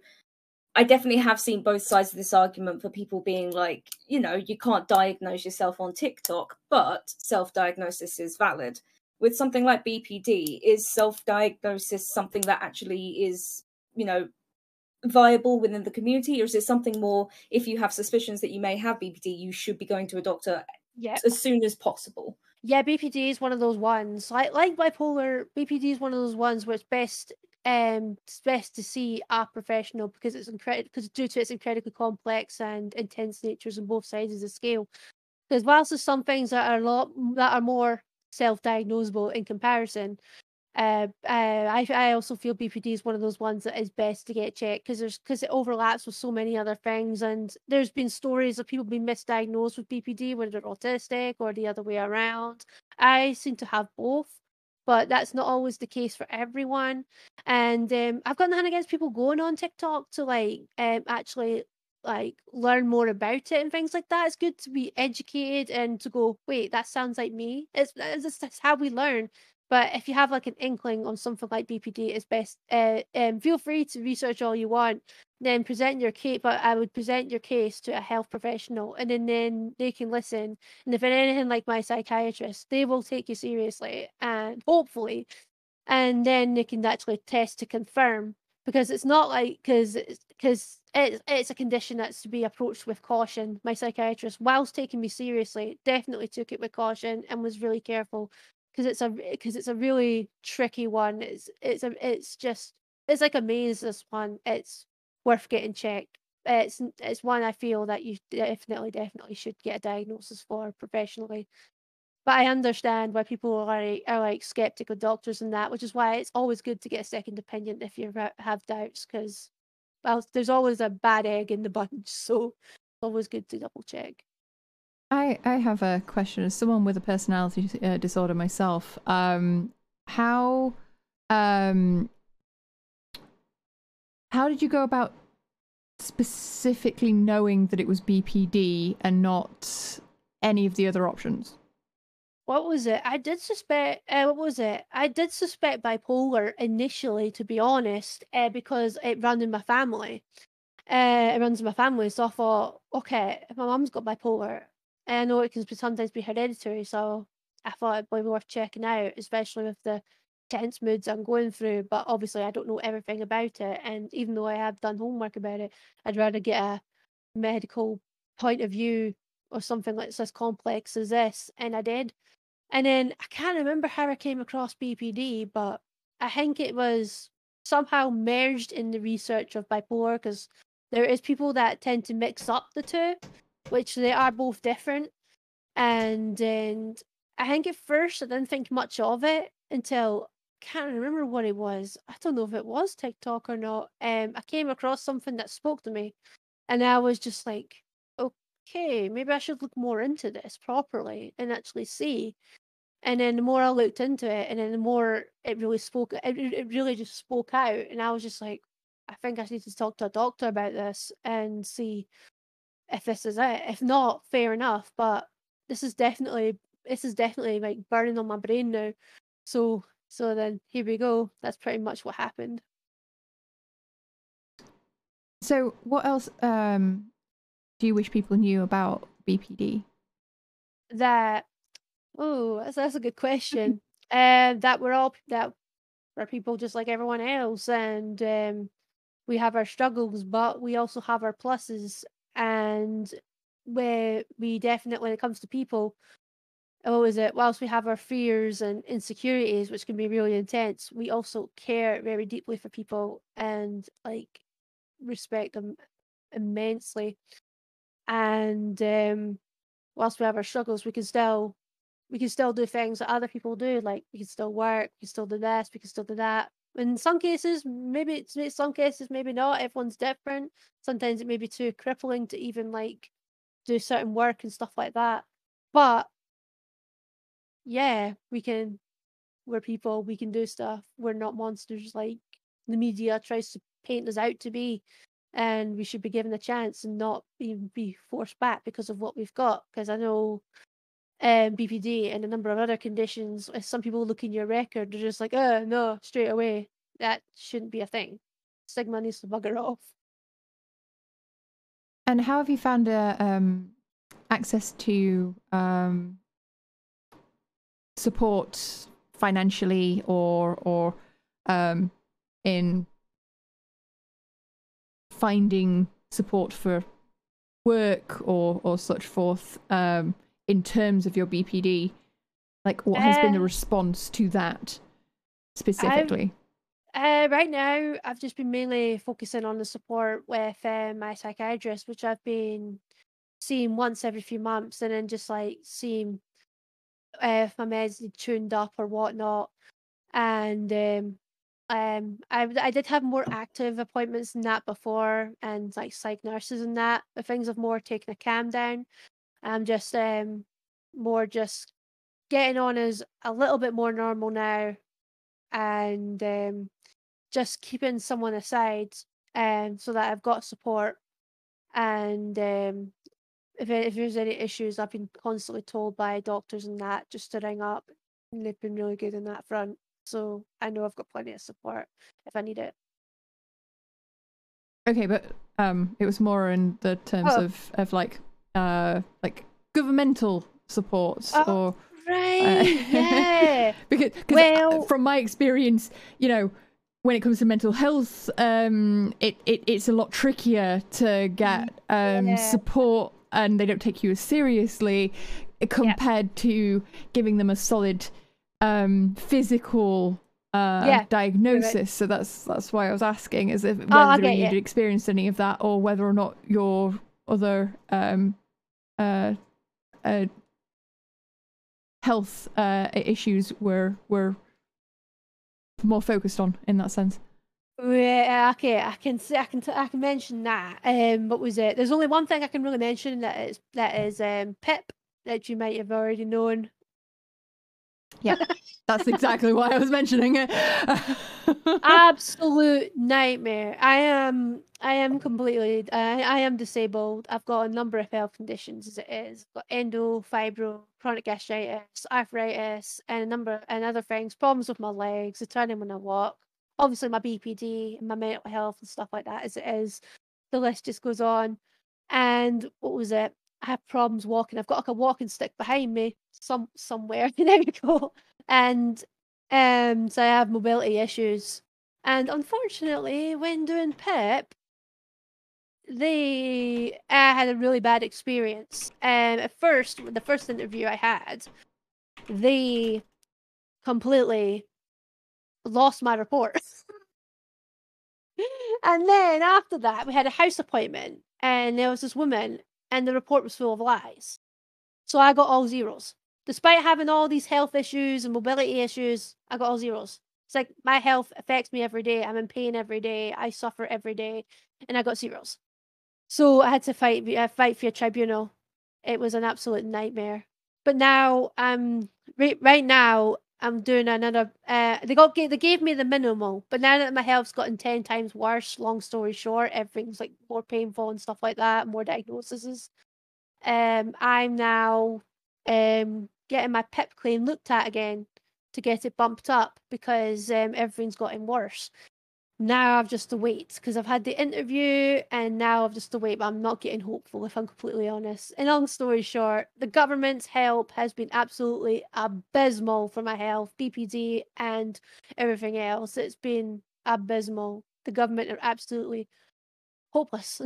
I definitely have seen both sides of this argument for people being like, you know, you can't diagnose yourself on TikTok, but self-diagnosis is valid. With something like BPD, is self-diagnosis something that actually is, you know, viable within the community, or is it something more if you have suspicions that you may have BPD, you should be going to a doctor yeah. as soon as possible? Yeah, BPD is one of those ones. Like like bipolar, BPD is one of those ones where it's best um it's best to see a professional because it's incredible because due to its incredibly complex and intense natures on both sides of the scale. Because whilst there's some things that are a lot that are more self-diagnosable in comparison, uh, uh, I I also feel BPD is one of those ones that is best to get checked because there's because it overlaps with so many other things, and there's been stories of people being misdiagnosed with BPD when they're autistic or the other way around. I seem to have both, but that's not always the case for everyone. And um, I've got nothing against people going on TikTok to like um, actually like learn more about it and things like that. It's good to be educated and to go, wait, that sounds like me. It's, it's, it's how we learn. But if you have like an inkling on something like BPD, it's best. Uh, um, feel free to research all you want, then present your case. But I would present your case to a health professional, and then then they can listen. And if anything like my psychiatrist, they will take you seriously, and hopefully, and then they can actually test to confirm because it's not like because because it's, it's a condition that's to be approached with caution. My psychiatrist, whilst taking me seriously, definitely took it with caution and was really careful because it's a eh, because it's a really tricky one. It's it's a it's just it's like a maze. This one, it's worth getting checked. It's it's one I feel that you definitely definitely should get a diagnosis for professionally. But I understand why people are are like skeptical doctors and that, which is why it's always good to get a second opinion if you have doubts, because well, there's always a bad egg in the bunch, so it's always good to double check. I, I have a question. As someone with a personality uh, disorder myself, um, how um, how did you go about specifically knowing that it was BPD and not any of the other options? What was it? I did suspect. Uh, what was it? I did suspect bipolar initially, to be honest, uh, because it ran in my family. Uh, it runs in my family, so I thought, okay, if my mum's got bipolar, and I know it can sometimes be hereditary, so I thought it'd be worth checking out, especially with the tense moods I'm going through. But obviously, I don't know everything about it, and even though I have done homework about it, I'd rather get a medical point of view or something that's as complex as this, and I did. And then I can't remember how I came across BPD, but I think it was somehow merged in the research of bipolar because there is people that tend to mix up the two which they are both different. And and I think at first I didn't think much of it until I can't remember what it was. I don't know if it was TikTok or not. Um, I came across something that spoke to me, and I was just like, okay, maybe I should look more into this properly and actually see. And then the more I looked into it, and then the more it really spoke, it, it really just spoke out, and I was just like, I think I need to talk to a doctor about this and see if this is it. If not, fair enough. But this is definitely this is definitely like burning on my brain now. So so then here we go. That's pretty much what happened. So what else um do you wish people knew about BPD? That oh, that's, that's a good question. And that we're all that we're people just like everyone else, and um, we have our struggles, but we also have our pluses, and where we definitely, when it comes to people, oh, is it? Whilst we have our fears and insecurities, which can be really intense, we also care very deeply for people and like respect them immensely. And um, whilst we have our struggles, we can still we can still do things that other people do. Like we can still work, we can still do this, we can still do that. In some cases, maybe it's in some cases maybe not. Everyone's different. Sometimes it may be too crippling to even like do certain work and stuff like that. But yeah, we can. We're people. We can do stuff. We're not monsters like the media tries to paint us out to be. And we should be given a chance and not be, be forced back because of what we've got. Because I know um, BPD and a number of other conditions, if some people look in your record, they're just like, oh, no, straight away. That shouldn't be a thing. Stigma needs to bugger off. And how have you found uh, um, access to um, support financially or or um, in finding support for work or or such forth? Um, in terms of your BPD? Like, what has been the uh, response to that specifically? Uh, right now, I've just been mainly focusing on the support with uh, my psychiatrist, which I've been seeing once every few months, and then just like seeing uh, if my meds need tuned up or whatnot. And um, um, I I did have more active appointments than that before, and like psych nurses and that. But things have more taken a calm down. I'm just um more just getting on as a little bit more normal now and um just keeping someone aside um so that I've got support. And um if if there's any issues I've been constantly told by doctors and that just to ring up. And they've been really good in that front so I know I've got plenty of support if I need it. Okay but um it was more in the terms oh. of of like uh, like governmental supports oh, or right, uh, yeah. because cause well, from my experience, you know, when it comes to mental health, um, it, it it's a lot trickier to get um, yeah. support, and they don't take you as seriously compared yeah. to giving them a solid um, physical uh, yeah, diagnosis. So that's that's why I was asking, is if oh, whether oh, you'd experienced any of that, or whether or not your other um, uh, uh, health uh, issues were were more focused on in that sense. Yeah, okay, I can say I can t- I can mention that. Um, what was it? There's only one thing I can really mention that is that is um PIP that you might have already known. Yeah, that's exactly why I was mentioning it. Absolute nightmare. I am I am completely I, I am disabled. I've got a number of health conditions as it is. I've got endo, fibro, chronic gastritis, arthritis, and a number and other things. Problems with my legs, the turning when I walk. Obviously my BPD and my mental health and stuff like that as it is. The list just goes on. And what was it? I have problems walking. I've got like a walking stick behind me some somewhere. there we go. And um, so I have mobility issues. And unfortunately, when doing PIP, they I had a really bad experience. And at first, the first interview I had, they completely lost my report. and then after that, we had a house appointment, and there was this woman, and the report was full of lies. So I got all zeros. Despite having all these health issues and mobility issues, I got all zeros. It's like my health affects me every day. I'm in pain every day. I suffer every day, and I got zeros. So I had to fight uh, fight for a tribunal. It was an absolute nightmare. But now, um, right, right now, I'm doing another. Uh, they got they gave me the minimal, but now that my health's gotten ten times worse. Long story short, everything's like more painful and stuff like that. More diagnoses. Um, I'm now um getting my PIP claim looked at again to get it bumped up because um everything's gotten worse now I've just to wait because I've had the interview and now I've just to wait, but I'm not getting hopeful if I'm completely honest. And long story short, the government's help has been absolutely abysmal for my health, BPD and everything else. It's been abysmal. The government are absolutely hopeless.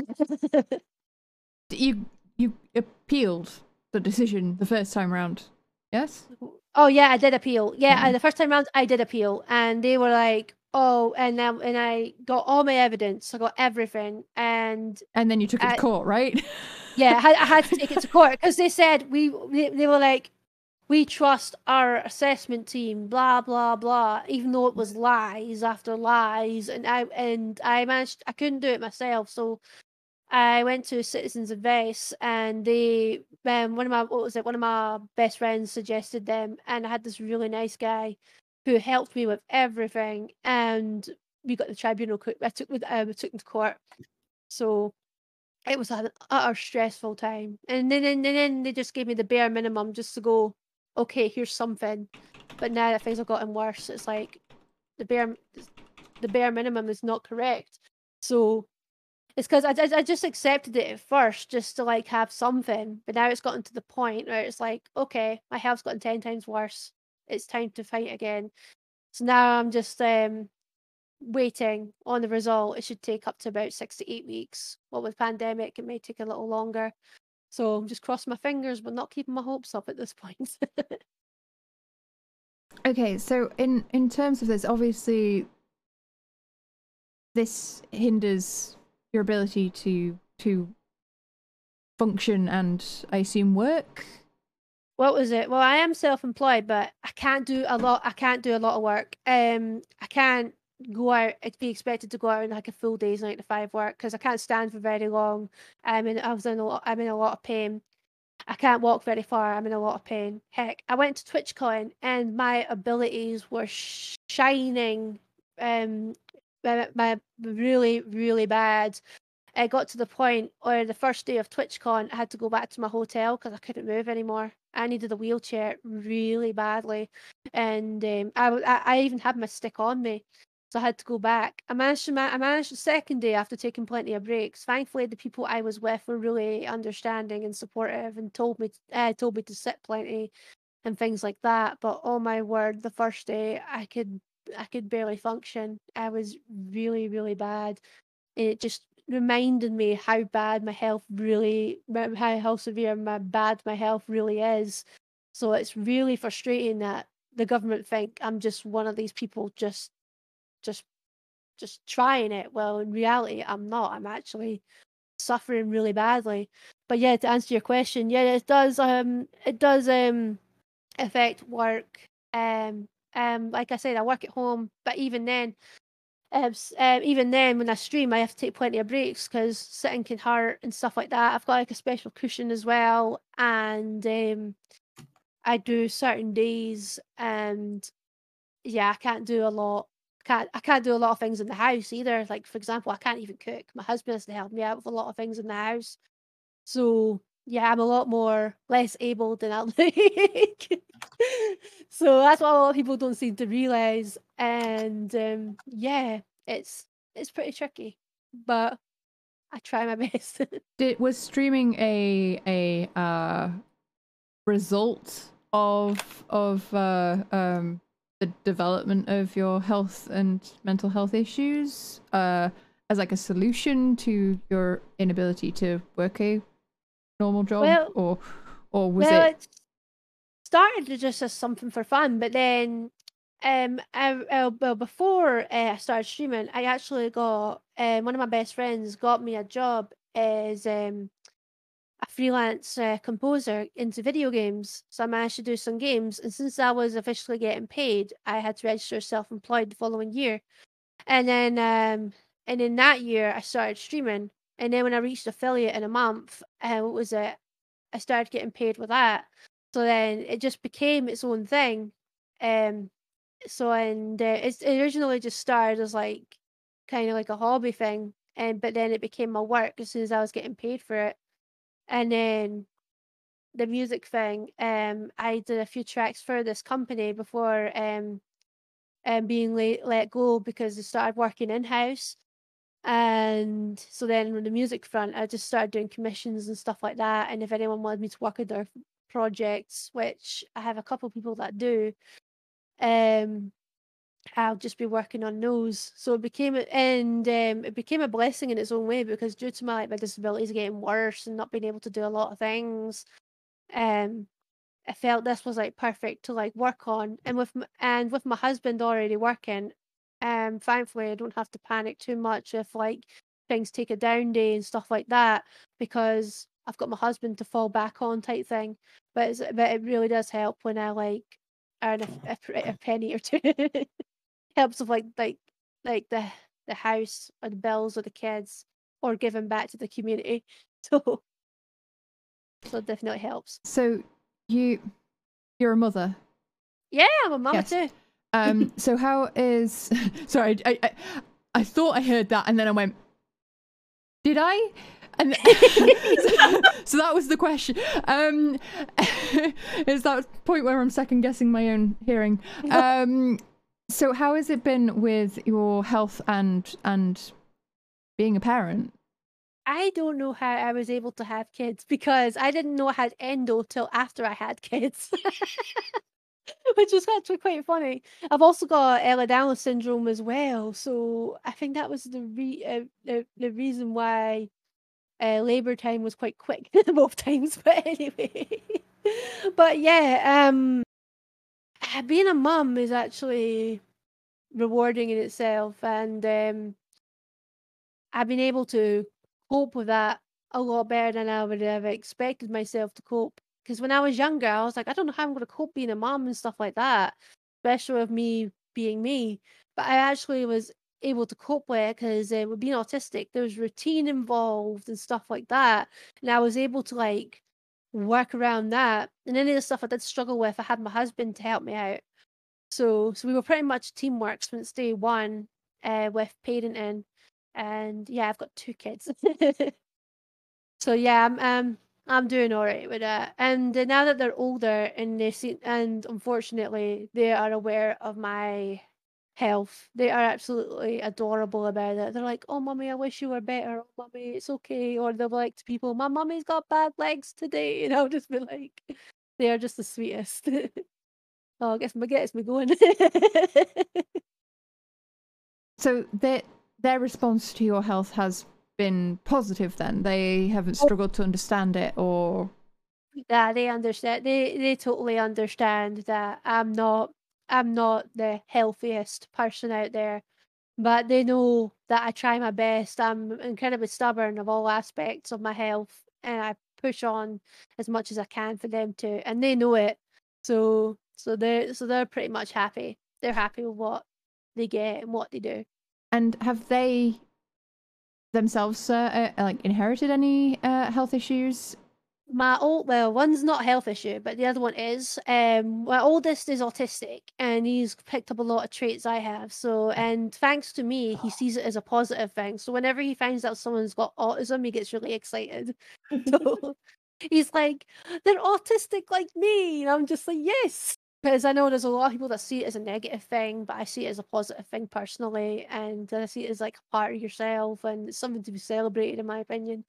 you you appealed the decision the first time round, yes? Oh yeah, I did appeal. Yeah, mm-hmm. the first time round I did appeal, and they were like, oh, and then and I got all my evidence. I got everything, and and then you took it I, to court, right? yeah, I had, I had to take it to court because they said we they, they were like, we trust our assessment team, blah blah blah. Even though it was lies after lies, and I and I managed, I couldn't do it myself, so I went to Citizens Advice, and they um, one of my what was it? One of my best friends suggested them, and I had this really nice guy who helped me with everything, and we got the tribunal. I took with um, I took them to court, so it was an utter stressful time. And then and then they just gave me the bare minimum just to go, okay, here's something. But now that things have gotten worse, it's like the bare the bare minimum is not correct. So it's because I, I, just accepted it at first just to like have something, but now it's gotten to the point where it's like, okay, my health's gotten ten times worse it's time to fight again. So now I'm just um, waiting on the result. It should take up to about six to eight weeks. Well, with pandemic, it may take a little longer. So I'm just crossing my fingers, but not keeping my hopes up at this point. okay, so in in terms of this, obviously, this hinders your ability to to function and I assume work what was it? Well, I am self-employed, but I can't do a lot. I can't do a lot of work. Um, I can't go out. Be expected to go out in like a full day's nine to five work because I can't stand for very long. I'm in. I was in a lot. I'm in a lot of pain. I can't walk very far. I'm in a lot of pain. Heck, I went to TwitchCon and my abilities were shining. Um, my, my really really bad. I got to the point where the first day of TwitchCon, I had to go back to my hotel because I couldn't move anymore. I needed a wheelchair really badly, and um, I, I even had my stick on me, so I had to go back. I managed to I managed the second day after taking plenty of breaks. Thankfully, the people I was with were really understanding and supportive, and told me uh, told me to sit plenty and things like that. But oh my word, the first day I could I could barely function. I was really really bad, and it just reminded me how bad my health really, how, how severe my bad my health really is. So it's really frustrating that the government think I'm just one of these people just, just, just trying it. Well, in reality, I'm not. I'm actually suffering really badly. But yeah, to answer your question, yeah, it does. Um, it does um affect work. Um, um, like I said, I work at home, but even then, um, um, even then, when I stream, I have to take plenty of breaks because sitting can hurt and stuff like that. I've got like a special cushion as well, and um, I do certain days, and yeah, I can't do a lot. Can't I can't do a lot of things in the house either. Like for example, I can't even cook. My husband has to help me out with a lot of things in the house. So yeah, I'm a lot more less able than I like. so that's what a lot of people don't seem to realize. And um, yeah, it's it's pretty tricky, but I try my best. Did was streaming a a uh, result of of uh, um, the development of your health and mental health issues uh, as like a solution to your inability to work a normal job, well, or or was well, it? started just as something for fun, but then um, I, uh, well, before uh, I started streaming, I actually got um, one of my best friends got me a job as um, a freelance uh, composer into video games. So I managed to do some games, and since I was officially getting paid, I had to register self-employed the following year. And then, um, and in that year, I started streaming. And then when I reached affiliate in a month, uh, what was it? I started getting paid with that. So then it just became its own thing. Um, so and uh, it's it originally just started as like kind of like a hobby thing, and but then it became my work as soon as I was getting paid for it, and then the music thing. Um, I did a few tracks for this company before um, um being let let go because they started working in house. And so then on the music front, I just started doing commissions and stuff like that. And if anyone wanted me to work on their projects, which I have a couple people that do, um, I'll just be working on those. So it became and um, it became a blessing in its own way because due to my like my disabilities getting worse and not being able to do a lot of things, um, I felt this was like perfect to like work on. And with and with my husband already working, um, thankfully I don't have to panic too much if like things take a down day and stuff like that because I've got my husband to fall back on type thing. But it's, but it really does help when I like earn a, a, a penny or two. Helps with like like like the the house or the bills or the kids or giving back to the community. So so it definitely helps. So you you're a mother. Yeah, I'm a mama Yes. too. Um so how is sorry, I, I I thought I heard that and then I went did I? And so, so that was the question. Um is that point where I'm second guessing my own hearing. Um so how has it been with your health and and being a parent? I don't know how I was able to have kids because I didn't know I had endo till after I had kids. Which is actually quite funny. I've also got Ehlers-Danlos syndrome as well, so I think that was the re- uh, the, the reason why uh, labor time was quite quick both times. But anyway, but yeah, um, uh, being a mum is actually rewarding in itself, and um, I've been able to cope with that a lot better than I would have expected myself to cope. Because when I was younger, I was like, I don't know how I'm going to cope being a mom and stuff like that, especially with me being me. But I actually was able to cope with it because uh, with being autistic, there was routine involved and stuff like that. And I was able to like work around that. And any of the stuff I did struggle with, I had my husband to help me out. So, so we were pretty much teamwork since day one uh, with parenting. And yeah, I've got two kids. so yeah, I'm um I'm doing all right with that. And now that they're older and they see, and unfortunately they are aware of my health, they are absolutely adorable about it. They're like, "Oh, mummy, I wish you were better. Oh, mummy, it's okay." Or they'll be like to people, "My mummy's got bad legs today," and I'll just be like, "They are just the sweetest." oh, I guess my gets me going. So their their response to your health has been positive then. They haven't oh. struggled to understand it or Yeah, they understand. They they totally understand that I'm not I'm not the healthiest person out there, but they know that I try my best. I'm incredibly stubborn of all aspects of my health, and I push on as much as I can for them to, and they know it. So so they're so they're pretty much happy. They're happy with what they get and what they do. and have they themselves uh, uh, like inherited any uh, health issues? My old well, one's not a health issue, but the other one is. Um, my oldest is autistic, and he's picked up a lot of traits I have. So, and thanks to me, he sees it as a positive thing. So, whenever he finds out someone's got autism, he gets really excited. So, he's like, "They're autistic like me," and I'm just like, "Yes." Because I know there's a lot of people that see it as a negative thing, but I see it as a positive thing personally, and I see it as like a part of yourself, and it's something to be celebrated, in my opinion.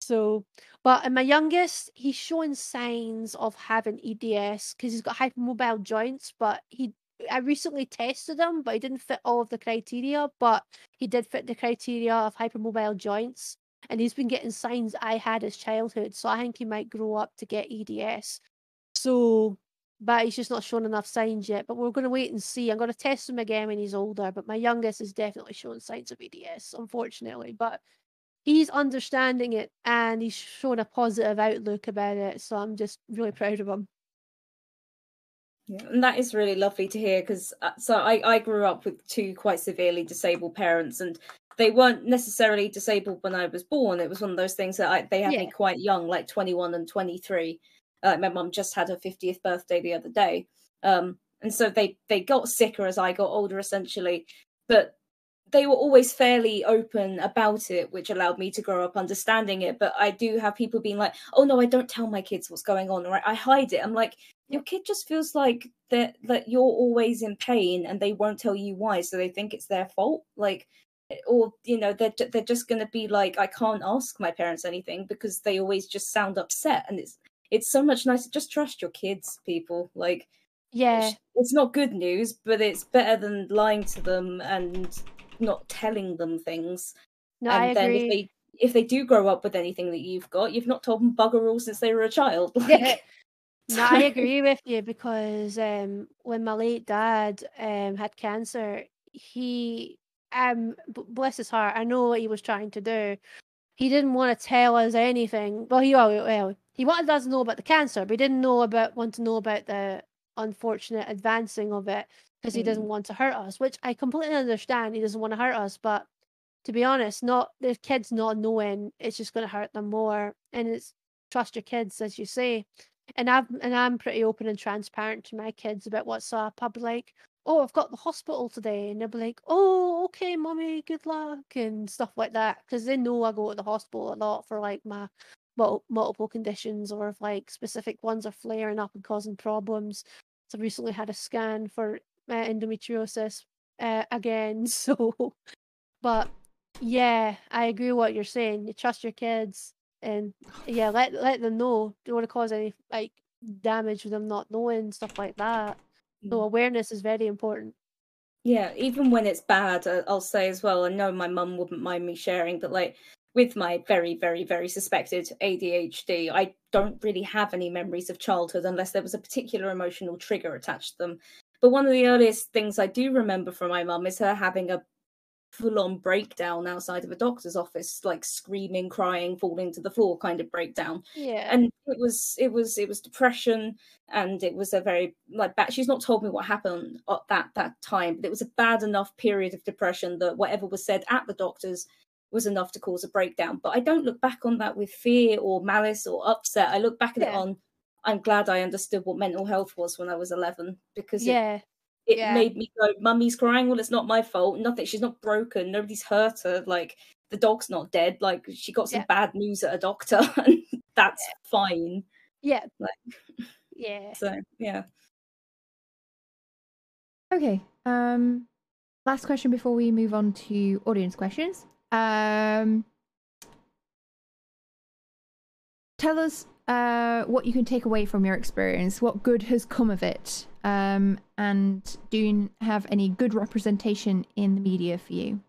So, but in my youngest, he's showing signs of having EDS because he's got hypermobile joints. But he, I recently tested him, but he didn't fit all of the criteria. But he did fit the criteria of hypermobile joints, and he's been getting signs I had as childhood. So I think he might grow up to get EDS. So, but he's just not shown enough signs yet. But we're going to wait and see. I'm going to test him again when he's older. But my youngest is definitely showing signs of EDS, unfortunately. But he's understanding it and he's shown a positive outlook about it. So I'm just really proud of him. Yeah, and that is really lovely to hear because uh, so I, I grew up with two quite severely disabled parents and they weren't necessarily disabled when I was born. It was one of those things that I, they had me quite young, like 21 and 23. Uh, my mum just had her 50th birthday the other day. Um, and so they they got sicker as I got older, essentially. But they were always fairly open about it, which allowed me to grow up understanding it. But I do have people being like, "Oh no, I don't tell my kids what's going on, or I, hide it." I'm like, your kid just feels like that that you're always in pain, and they won't tell you why, so they think it's their fault. Like, eh, or you know, they're they're just to be like, "I can't ask my parents anything because they always just sound upset," and it's it's so much nicer. Just trust your kids, people. Like, Yeah. it's, not good news, but it's better than lying to them and not telling them things. No, and I then agree. if they if they do grow up with anything that you've got, you've not told them bugger all since they were a child. Like, Yeah. No, I agree with you because um, when my late dad um, had cancer, he, um, bless his heart, I know what he was trying to do. He didn't want to tell us anything. Well, he well, he wanted us to know about the cancer, but he didn't know about want to know about the unfortunate advancing of it because he hmm. doesn't want to hurt us, which I completely understand. He doesn't want to hurt us, but to be honest, not the kids not knowing, it's just going to hurt them more. And it's trust your kids, as you say and I've and I'm pretty open and transparent to my kids about what's up. Be like, "Oh, I've got the hospital today," and they'll be like, "Oh, okay, mummy, good luck," and stuff like that, because they know I go to the hospital a lot for like my mul- multiple conditions, or if like specific ones are flaring up and causing problems. So I recently had a scan for uh, endometriosis uh, again, so. But yeah, I agree what you're saying. You trust your kids and yeah, let let them know. Don't want to cause any like damage with them not knowing stuff like that. So Mm. awareness is very important. Yeah, even when it's bad, I'll say as well. I know my mum wouldn't mind me sharing, but like with my very, very, very suspected ADHD, I don't really have any memories of childhood unless there was a particular emotional trigger attached to them. But one of the earliest things I do remember from my mum is her having a full on breakdown outside of a doctor's office, like screaming, crying, falling to the floor kind of breakdown Yeah. and it was it was it was depression and it was a very like bad she's not told me what happened at that that time but it was a bad enough period of depression that whatever was said at the doctors was enough to cause a breakdown but i don't look back on that with fear or malice or upset i look back at it on i'm glad i understood what mental health was when i was 11 because yeah. it yeah. made me go mummy's crying well it's not my fault nothing she's not broken nobody's hurt her like the dog's not dead like she got some Yeah. bad news at a doctor and that's fine Yeah. like- Yeah. so yeah Okay. Um, last question before we move on to audience questions. Um, tell us uh, what you can take away from your experience. What good has come of it? Um, and do you have any good representation in the media for you?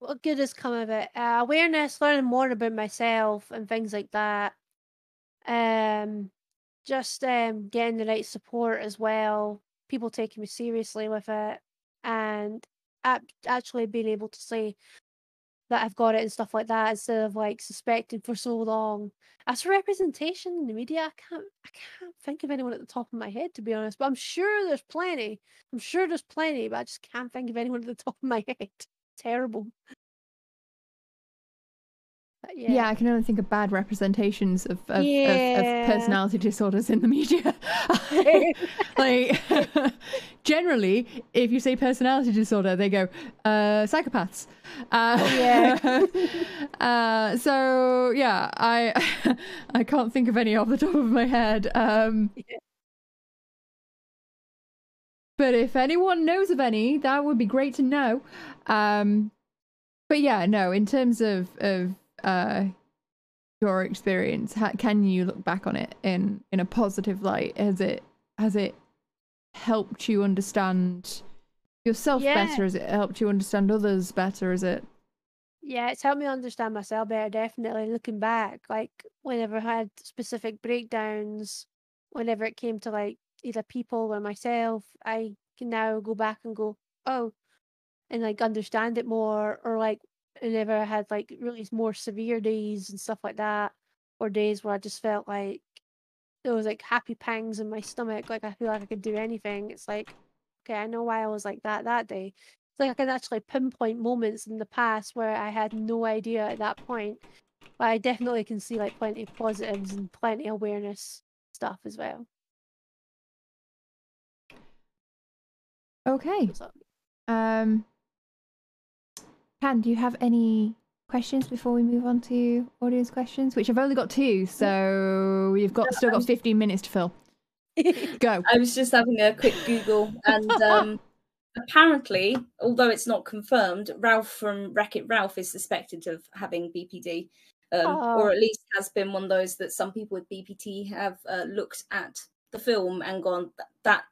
What good has come of it? Uh, awareness, learning more about myself and things like that. Um, just um getting the right support as well. People taking me seriously with it, and actually being able to say that I've got it and stuff like that instead of like suspecting for so long. As for representation in the media, I can't I can't think of anyone at the top of my head to be honest. But I'm sure there's plenty. I'm sure there's plenty, but I just can't think of anyone at the top of my head. Terrible. Yeah. yeah. I can only think of bad representations of of, of, of personality disorders in the media. like generally, if you say personality disorder, they go uh, psychopaths. Uh, Yeah. uh, so yeah, I I can't think of any off the top of my head. Um, Yeah. But if anyone knows of any, that would be great to know. Um, but yeah, no, in terms of of uh, your experience, ha- can you look back on it in in a positive light? Has it has it helped you understand yourself Yeah. better? Has it helped you understand others better? Is it? Yeah, it's helped me understand myself better, definitely. Looking back, like whenever I had specific breakdowns, whenever it came to like either people or myself, I can now go back and go, oh, and like understand it more. Or like and if I had like really more severe days and stuff like that, or days where I just felt like there was like happy pangs in my stomach, like I feel like I could do anything. It's like, okay, I know why I was like that that day. It's like I can actually pinpoint moments in the past where I had no idea at that point, but I definitely can see like plenty of positives and plenty of awareness stuff as well. Okay. Um, Pan, do you have any questions before we move on to audience questions? Which I've only got two, so we've got still got 15 minutes to fill. Go. I was just having a quick Google, and um, apparently, although it's not confirmed, Ralph from Wreck It Ralph is suspected of having BPD, um, or Oh. at least has been one of those that some people with BPD have uh, looked at the film and gone that.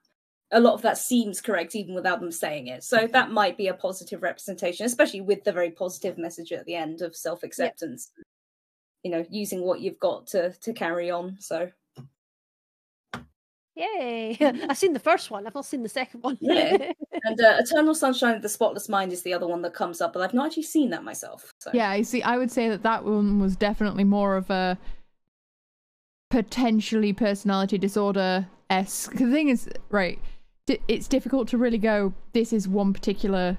A lot of that seems correct, even without them saying it. So that might be a positive representation, especially with the very positive message at the end of self acceptance. You know, using what you've got to to carry on. So Yay! I've seen the first one. I've not seen the second one. Yeah. And uh, Eternal Sunshine of the Spotless Mind is the other one that comes up, but I've not actually seen that myself. So. Yeah, I see. I would say that that one was definitely more of a potentially personality disorder esque. The thing is, right? It's difficult to really go. This is one particular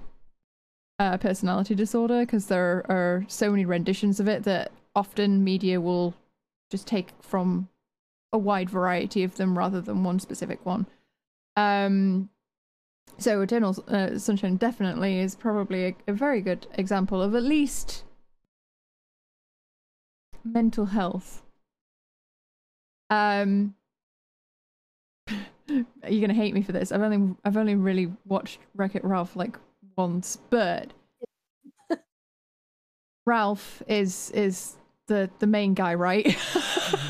uh, personality disorder because there are so many renditions of it that often media will just take from a wide variety of them rather than one specific one. Um, so Eternal uh, Sunshine definitely is probably a, a very good example of at least mental health. Um, you're gonna hate me for this. I've only I've only really watched Wreck It Ralph like once, but Ralph is is the the main guy, right?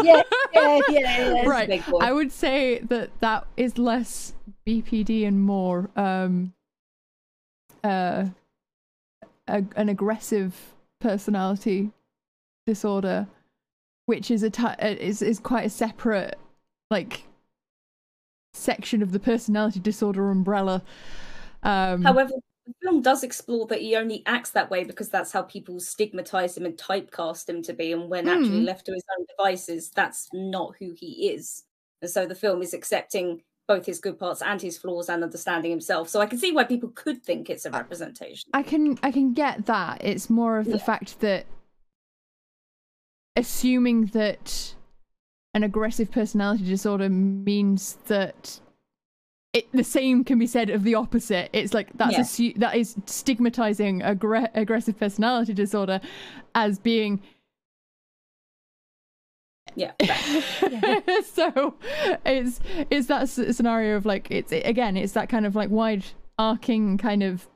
yeah, yeah, yeah, yeah. right. I would say that that is less BPD and more um uh a, an aggressive personality disorder, which is a uh, is is quite a separate like section of the personality disorder umbrella. Um, However, the film does explore that he only acts that way because that's how people stigmatize him and typecast him to be. And when actually Hmm. left to his own devices, that's not who he is. And so the film is accepting both his good parts and his flaws and understanding himself. So I can see why people could think it's a representation. I can I can get that. It's more of the Yeah. fact that assuming that an aggressive personality disorder means that it, the same can be said of the opposite. It's like that's Yeah. assu- that is stigmatizing aggre- aggressive personality disorder as being Yeah. so it's it's that scenario of like it's again it's that kind of like wide arcing kind of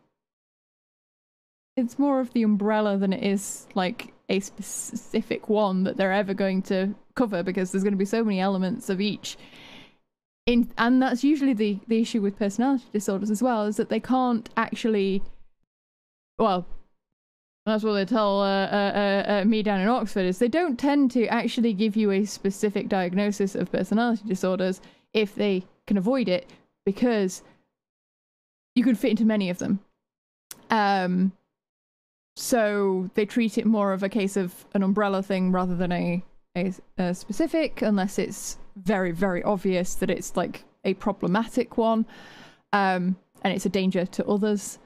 it's more of the umbrella than it is like a specific one that they're ever going to cover because there's going to be so many elements of each in and that's usually the the issue with personality disorders as well is that they can't actually well that's what they tell uh, uh, uh, uh, me down in Oxford is they don't tend to actually give you a specific diagnosis of personality disorders if they can avoid it because you can fit into many of them. Um, so they treat it more of a case of an umbrella thing rather than a, a, a specific, unless it's very, very obvious that it's like a problematic one um, and it's a danger to others.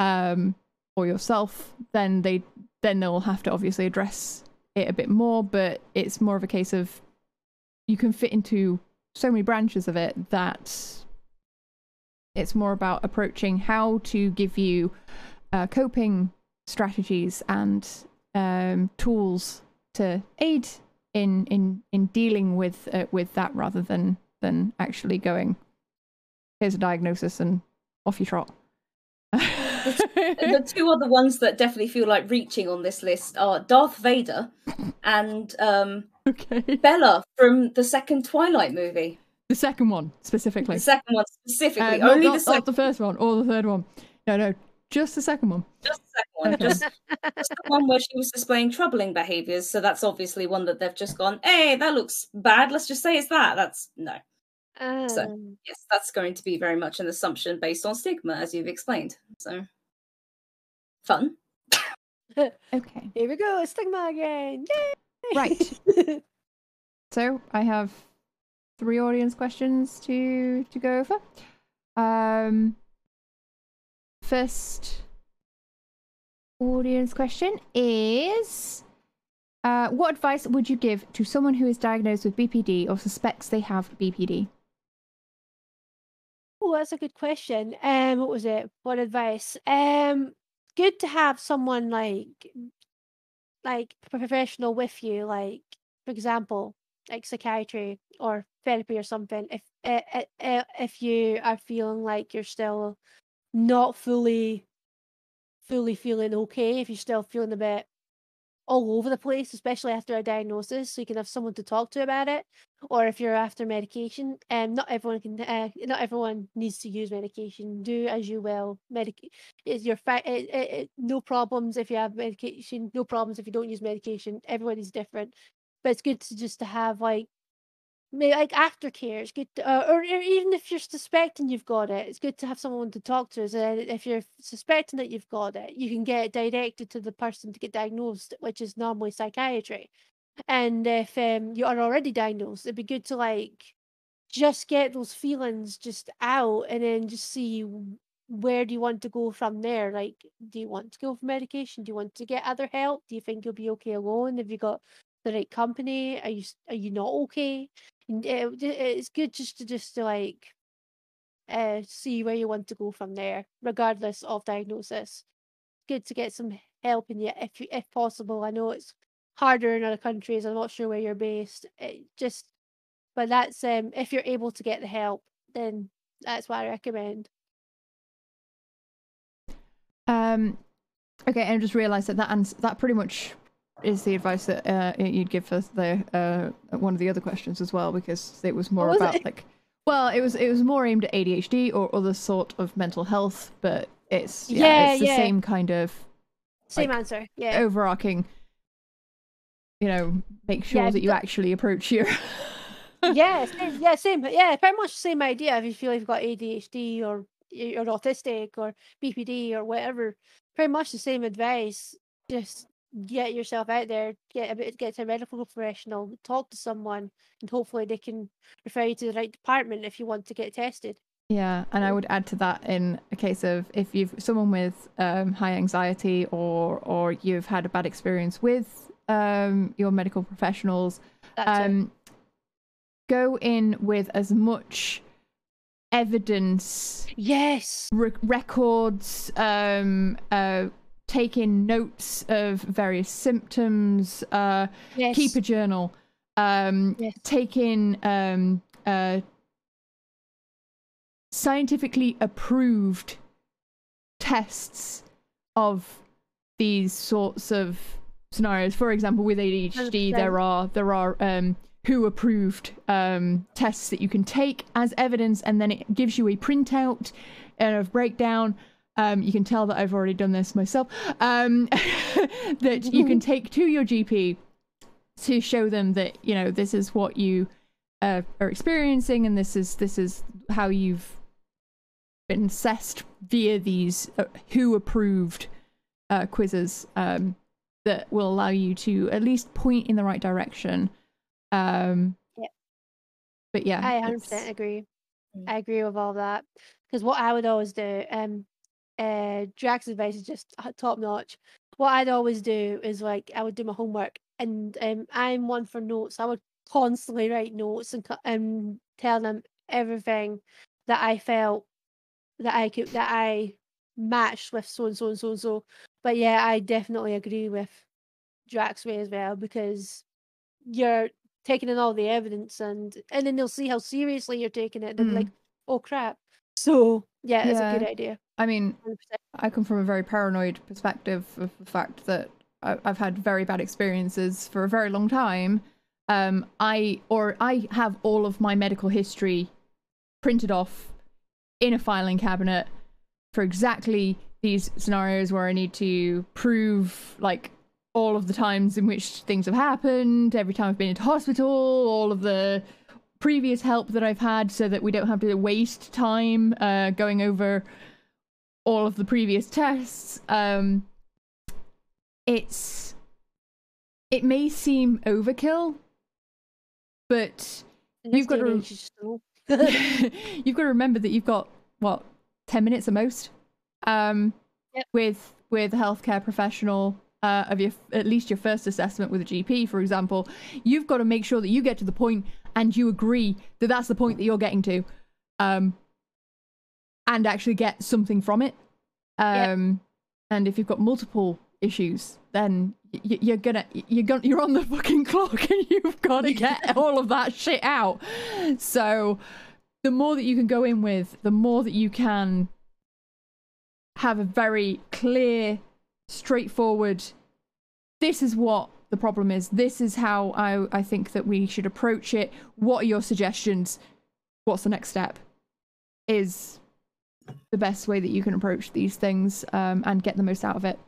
Um, or yourself, then they then they'll have to obviously address it a bit more. But it's more of a case of you can fit into so many branches of it that it's more about approaching how to give you uh, coping strategies and um, tools to aid in in in dealing with uh, with that rather than than actually going here's a diagnosis and off you trot. the two other ones that definitely feel like reaching on this list are Darth Vader and um, okay. Bella from the second Twilight movie. The second one specifically. The second one Uh, specifically, not, only not- the not second, the first one or the third one. No, no, just the second one. just the second one, Okay. just, just the one where she was displaying troubling behaviors. So that's obviously one that they've just gone, hey, that looks bad. Let's just say it's that. That's no. Um, Yes, that's going to be very much an assumption based on stigma, as you've explained. So fun. Okay. here we go, stigma again. Yay! Right. So I have three audience questions to to go over. Um, first audience question is. Uh, what advice would you give to someone who is diagnosed with BPD or suspects they have BPD? oh, that's a good question. Um, what was it? What advice? Um, good to have someone like, like professional with you. Like, for example, like psychiatry or therapy or something. If uh, uh, if you are feeling like you're still not fully, fully feeling okay, if you're still feeling a bit all over the place, especially after a diagnosis, so you can have someone to talk to about it. Or if you're after medication, and um, not everyone can, uh, not everyone needs to use medication. Do as you will. Medic is your fa- it, it, it, no problems if you have medication. No problems if you don't use medication. Everybody's different, but it's good to just to have like like aftercare. It's good, to, uh, or, or even if you're suspecting you've got it, it's good to have someone to talk to. So if you're suspecting that you've got it, you can get directed to the person to get diagnosed, which is normally psychiatry. And if um, you are already diagnosed, it'd be good to like just get those feelings just out, and then just see where do you want to go from there. Like, do you want to go for medication? Do you want to get other help? Do you think you'll be okay alone? Have you got the right company? Are you are you not okay? It, it's good just to just to like uh, see where you want to go from there, regardless of diagnosis. Good to get some help in you if you, if possible. I know it's harder in other countries. I'm not sure where you're based. It just, but that's um if you're able to get the help, then that's what I recommend. Um, okay, and I just realised that that ans- that pretty much is the advice that uh, you'd give for the uh, one of the other questions as well because it was more was about it? like well it was it was more aimed at ADHD or other sort of mental health but it's yeah, Yeah, it's the yeah. same kind of Same Like, answer. Yeah. overarching you know make sure Yeah, that you actually approach your yeah, same, yeah, same. Yeah, pretty much the same idea. If you feel you've got ADHD or you're autistic or BPD or whatever, pretty much the same advice. Just get yourself out there, get a bit, get to a medical professional, talk to someone, and hopefully they can refer you to the right department if you want to get tested. Yeah, and I would add to that in a case of if you've someone with um, high anxiety or or you've had a bad experience with um, your medical professionals, um, go in with as much evidence, Yes. re- records, um, uh, take in notes of various symptoms, uh, Yes. keep a journal, um, Yes. take in um, uh, scientifically approved tests of these sorts of scenarios. For example, with ADHD, 100%. there are there are um, who approved um, tests that you can take as evidence, and then it gives you a printout and a breakdown. Um, you can tell that I've already done this myself. Um, that you can take to your GP to show them that you know this is what you uh, are experiencing, and this is this is how you've been assessed via these uh, who approved uh, quizzes um, that will allow you to at least point in the right direction. Um, Yeah. But yeah, I 100% agree. Mm. I agree with all that. Because what I would always do, um, uh, Drax's advice is just top notch. What I'd always do is like I would do my homework, and um, I'm one for notes. I would constantly write notes and and tell them everything that I felt that I could that I matched with so and so and so and so. But yeah, I definitely agree with Drax way as well because you're taking in all the evidence and and then they'll see how seriously you're taking it and Mm. like, oh crap. So yeah, it's a good idea. I mean, 100%. I come from a very paranoid perspective of the fact that I've had very bad experiences for a very long time. Um, I or I have all of my medical history printed off in a filing cabinet for exactly these scenarios where I need to prove like all of the times in which things have happened, every time I've been into hospital, all of the previous help that I've had, so that we don't have to waste time uh, going over all of the previous tests. Um, it's it may seem overkill, but You've got to- age, you've got to remember that you've got what ten minutes at most um, Yep. with with a healthcare professional uh, of your at least your first assessment with a GP, for example. You've got to make sure that you get to the point and you agree that that's the point that you're getting to. Um, and actually get something from it. Um, and if you've got multiple issues, then y- you're gonna you're gonna you're on the fucking clock, and you've got to get all of that shit out. So, the more that you can go in with, the more that you can have a very clear, straightforward. This is what the problem is. This is how I I think that we should approach it. What are your suggestions? What's the next step? Is the best way that you can approach these things um, and get the most out of it.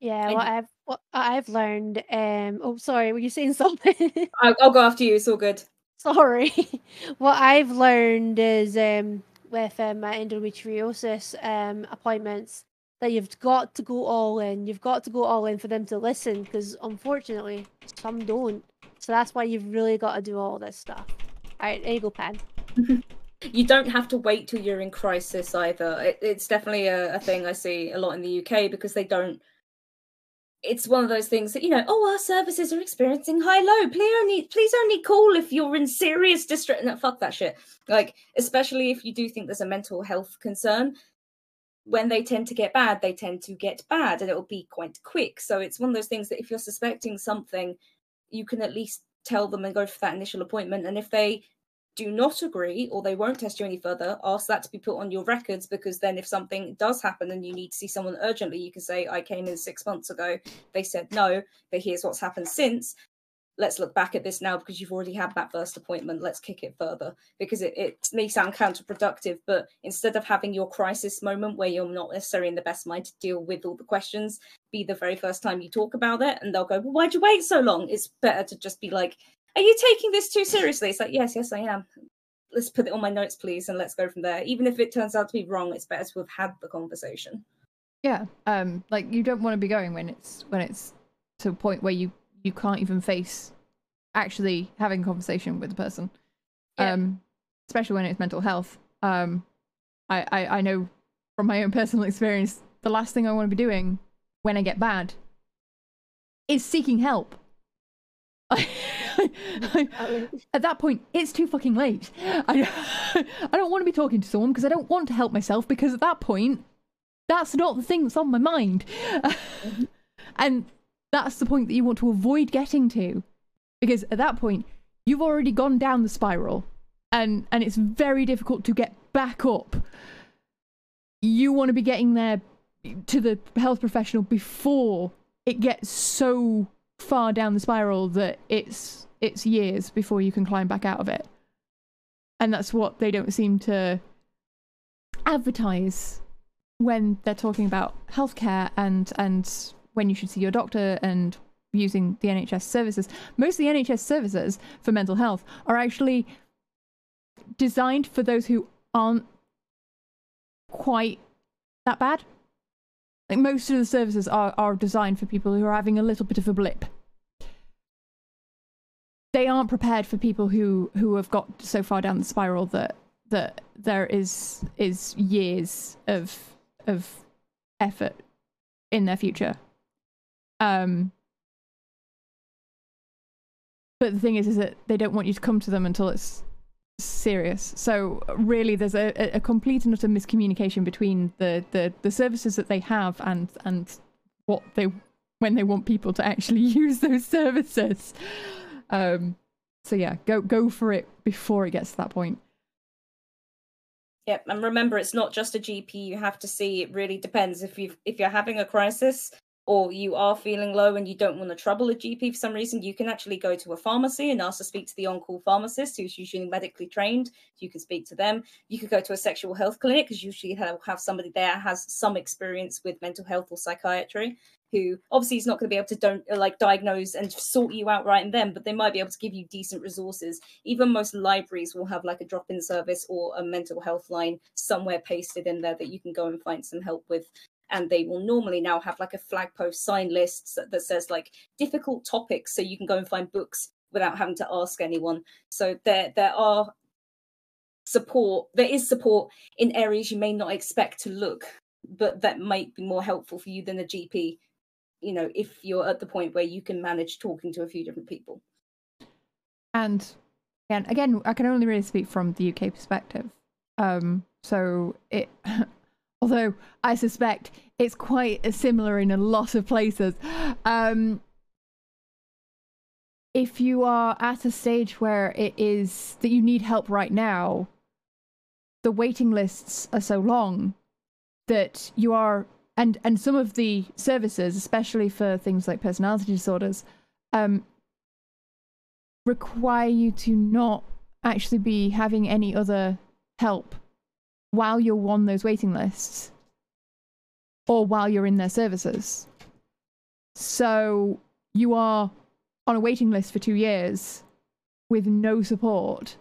Yeah, what I've what I've learned. Um. Oh, sorry. Were you saying something? I'll, I'll go after you. It's all good. Sorry. what I've learned is um, with um, my endometriosis um, appointments that you've got to go all in. You've got to go all in for them to listen because unfortunately some don't. So that's why you've really got to do all this stuff. All right, there you go, Pan. You don't have to wait till you're in crisis either. It, it's definitely a, a thing I see a lot in the UK because they don't. It's one of those things that you know. Oh, our services are experiencing high low. Please only, please only call if you're in serious distress. No, fuck that shit. Like, especially if you do think there's a mental health concern. When they tend to get bad, they tend to get bad, and it will be quite quick. So it's one of those things that if you're suspecting something, you can at least tell them and go for that initial appointment. And if they do not agree or they won't test you any further, ask that to be put on your records because then if something does happen and you need to see someone urgently, you can say, I came in six months ago. They said no, but here's what's happened since. Let's look back at this now because you've already had that first appointment. Let's kick it further because it, it may sound counterproductive, but instead of having your crisis moment where you're not necessarily in the best mind to deal with all the questions, be the very first time you talk about it and they'll go, Well, why'd you wait so long? It's better to just be like, are you taking this too seriously? It's like, yes, yes, I am. Let's put it on my notes, please, and let's go from there. Even if it turns out to be wrong, it's better to have had the conversation. Yeah. Um like you don't want to be going when it's when it's to a point where you you can't even face actually having a conversation with the person. Yeah. Um especially when it's mental health. Um I, I I know from my own personal experience the last thing I want to be doing when I get bad is seeking help. At that point, it's too fucking late. I, I don't want to be talking to someone because I don't want to help myself because at that point, that's not the thing that's on my mind. and that's the point that you want to avoid getting to because at that point, you've already gone down the spiral and, and it's very difficult to get back up. You want to be getting there to the health professional before it gets so far down the spiral that it's it's years before you can climb back out of it. And that's what they don't seem to advertise when they're talking about healthcare and and when you should see your doctor and using the NHS services. Most of the NHS services for mental health are actually designed for those who aren't quite that bad. Like most of the services are, are designed for people who are having a little bit of a blip. They aren't prepared for people who, who have got so far down the spiral that that there is is years of of effort in their future. Um but the thing is is that they don't want you to come to them until it's serious. So really, there's a, a complete and utter miscommunication between the, the, the services that they have and and what they when they want people to actually use those services. Um, so yeah, go go for it before it gets to that point. Yep, and remember, it's not just a GP you have to see. It really depends if you if you're having a crisis or you are feeling low and you don't want to trouble a GP for some reason, you can actually go to a pharmacy and ask to speak to the on-call pharmacist who's usually medically trained. You can speak to them. You could go to a sexual health clinic because usually have, have somebody there has some experience with mental health or psychiatry who obviously is not going to be able to don't uh, like diagnose and sort you out right and then but they might be able to give you decent resources. Even most libraries will have like a drop-in service or a mental health line somewhere pasted in there that you can go and find some help with. And they will normally now have like a flag post sign list that says like difficult topics so you can go and find books without having to ask anyone. So there there are support there is support in areas you may not expect to look but that might be more helpful for you than a gp you know if you're at the point where you can manage talking to a few different people And again, again, I can only really speak from the UK perspective. Um, so it, although I suspect it's quite similar in a lot of places. Um, if you are at a stage where it is that you need help right now, the waiting lists are so long that you are and and some of the services, especially for things like personality disorders, um, require you to not actually be having any other help while you're on those waiting lists or while you're in their services. So you are on a waiting list for two years with no support.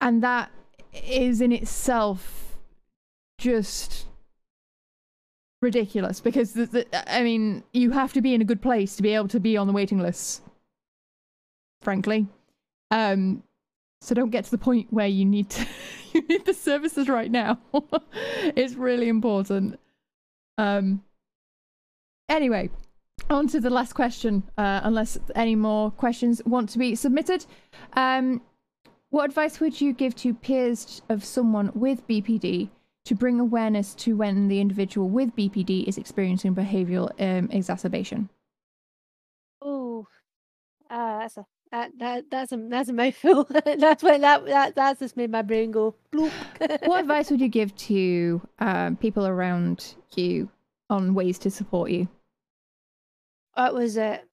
And that is in itself just ridiculous because the, the, I mean, you have to be in a good place to be able to be on the waiting lists. Frankly, um, so don't get to the point where you need to you need the services right now. it's really important. Um. Anyway, on to the last question. Uh, unless any more questions want to be submitted, um, what advice would you give to peers of someone with BPD to bring awareness to when the individual with BPD is experiencing behavioral um, exacerbation? Oh, uh, that's a that, that that's a that's a mouthful. that's what that that that's just made my brain go bloop. what advice would you give to um, people around you on ways to support you? What was it?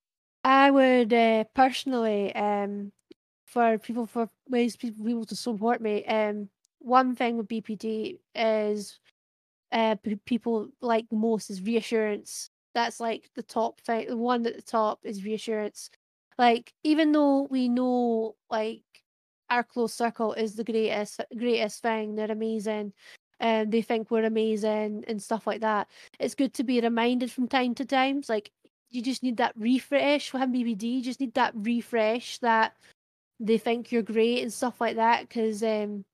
I would uh, personally, um, for people for ways people people to support me. Um, one thing with BPD is uh, people like most is reassurance. That's like the top thing. The one at the top is reassurance. Like even though we know like our close circle is the greatest greatest thing, they're amazing, and they think we're amazing and stuff like that. It's good to be reminded from time to time. It's like you just need that refresh. with BPD, you just need that refresh that they think you're great and stuff like that. Because um,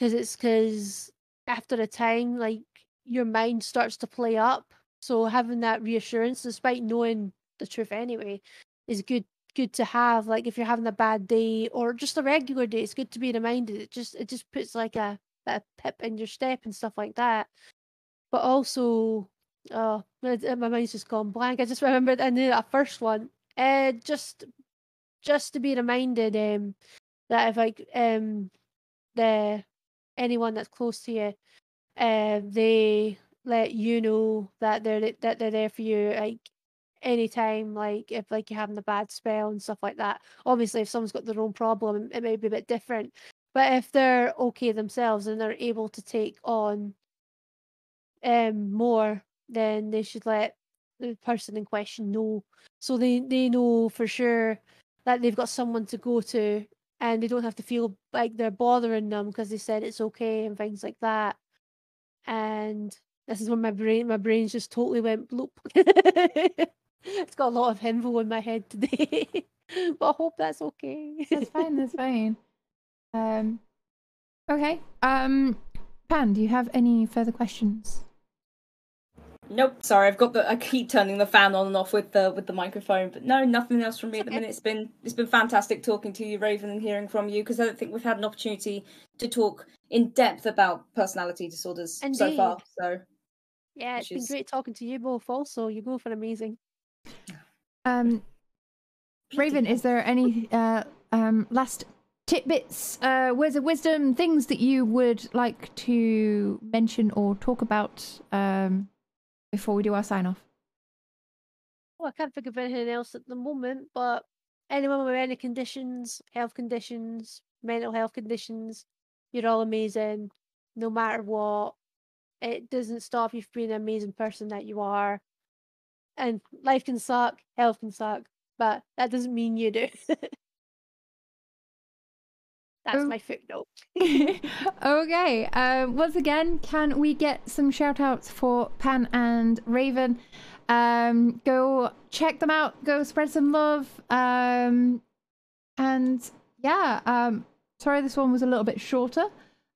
because it's because after a time, like your mind starts to play up. So having that reassurance, despite knowing the truth anyway, is good good to have. Like if you're having a bad day or just a regular day, it's good to be reminded. It just it just puts like a bit of pip in your step and stuff like that. But also, oh, my, my mind's just gone blank. I just remembered I knew that first one. Uh, just just to be reminded um that if like um the anyone that's close to you, uh, they let you know that they're that they're there for you, like anytime, like if like you're having a bad spell and stuff like that. Obviously, if someone's got their own problem, it may be a bit different. But if they're okay themselves and they're able to take on um more, then they should let the person in question know, so they they know for sure that they've got someone to go to and they don't have to feel like they're bothering them because they said it's okay and things like that. And this is when my brain my brain's just totally went bloop. it's got a lot of info in my head today. but I hope that's okay. that's fine, that's fine. Um okay. Um Pan, do you have any further questions? Nope, sorry, I've got the. I keep turning the fan on and off with the with the microphone, but no, nothing else from me at the minute. It's been it's been fantastic talking to you, Raven, and hearing from you because I don't think we've had an opportunity to talk in depth about personality disorders Indeed. so far. So yeah, it's been great talking to you both. Also, you're both are amazing. Um, Raven, is there any uh um last tidbits, uh, words of wisdom, things that you would like to mention or talk about um before we do our sign off? Well, I can't think of anything else at the moment, but anyone with any conditions, health conditions, mental health conditions, you're all amazing, no matter what. It doesn't stop you from being an amazing person that you are. And life can suck, health can suck, but that doesn't mean you do. That's oh. my footnote. okay. Um, once again, can we get some shout outs for Pan and Raven? Um, go check them out. Go spread some love. Um, and yeah, um, sorry this one was a little bit shorter.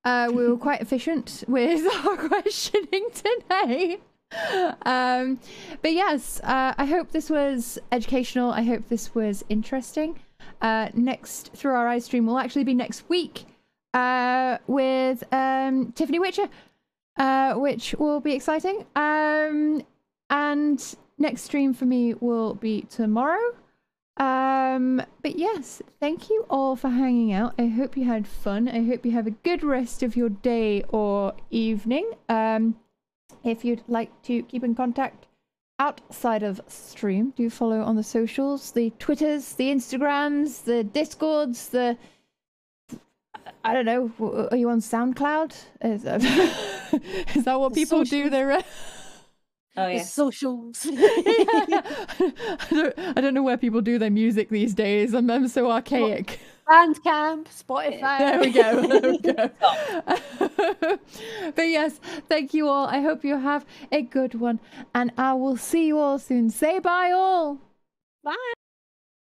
Uh, we were quite efficient with our questioning today. Um, but yes, uh, I hope this was educational. I hope this was interesting. Uh, next through our ice stream will actually be next week. uh, with um, Tiffany Witcher, uh, which will be exciting. Um, and next stream for me will be tomorrow. Um, but yes, thank you all for hanging out. I hope you had fun. I hope you have a good rest of your day or evening. Um, if you'd like to keep in contact outside of stream, do you follow on the socials, the Twitters, the Instagrams, the Discords, the I don't know. Are you on SoundCloud? Is that, is that what The people do? socials. They're uh, Oh The yes. socials. I don't, I don't know where people do their music these days. I'm, I'm so archaic. Bandcamp, Spotify. There we go. There we go. but yes, thank you all. I hope you have a good one, and I will see you all soon. Say bye, all. Bye.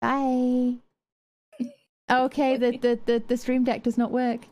Bye. Okay, the, the, the, the stream deck does not work.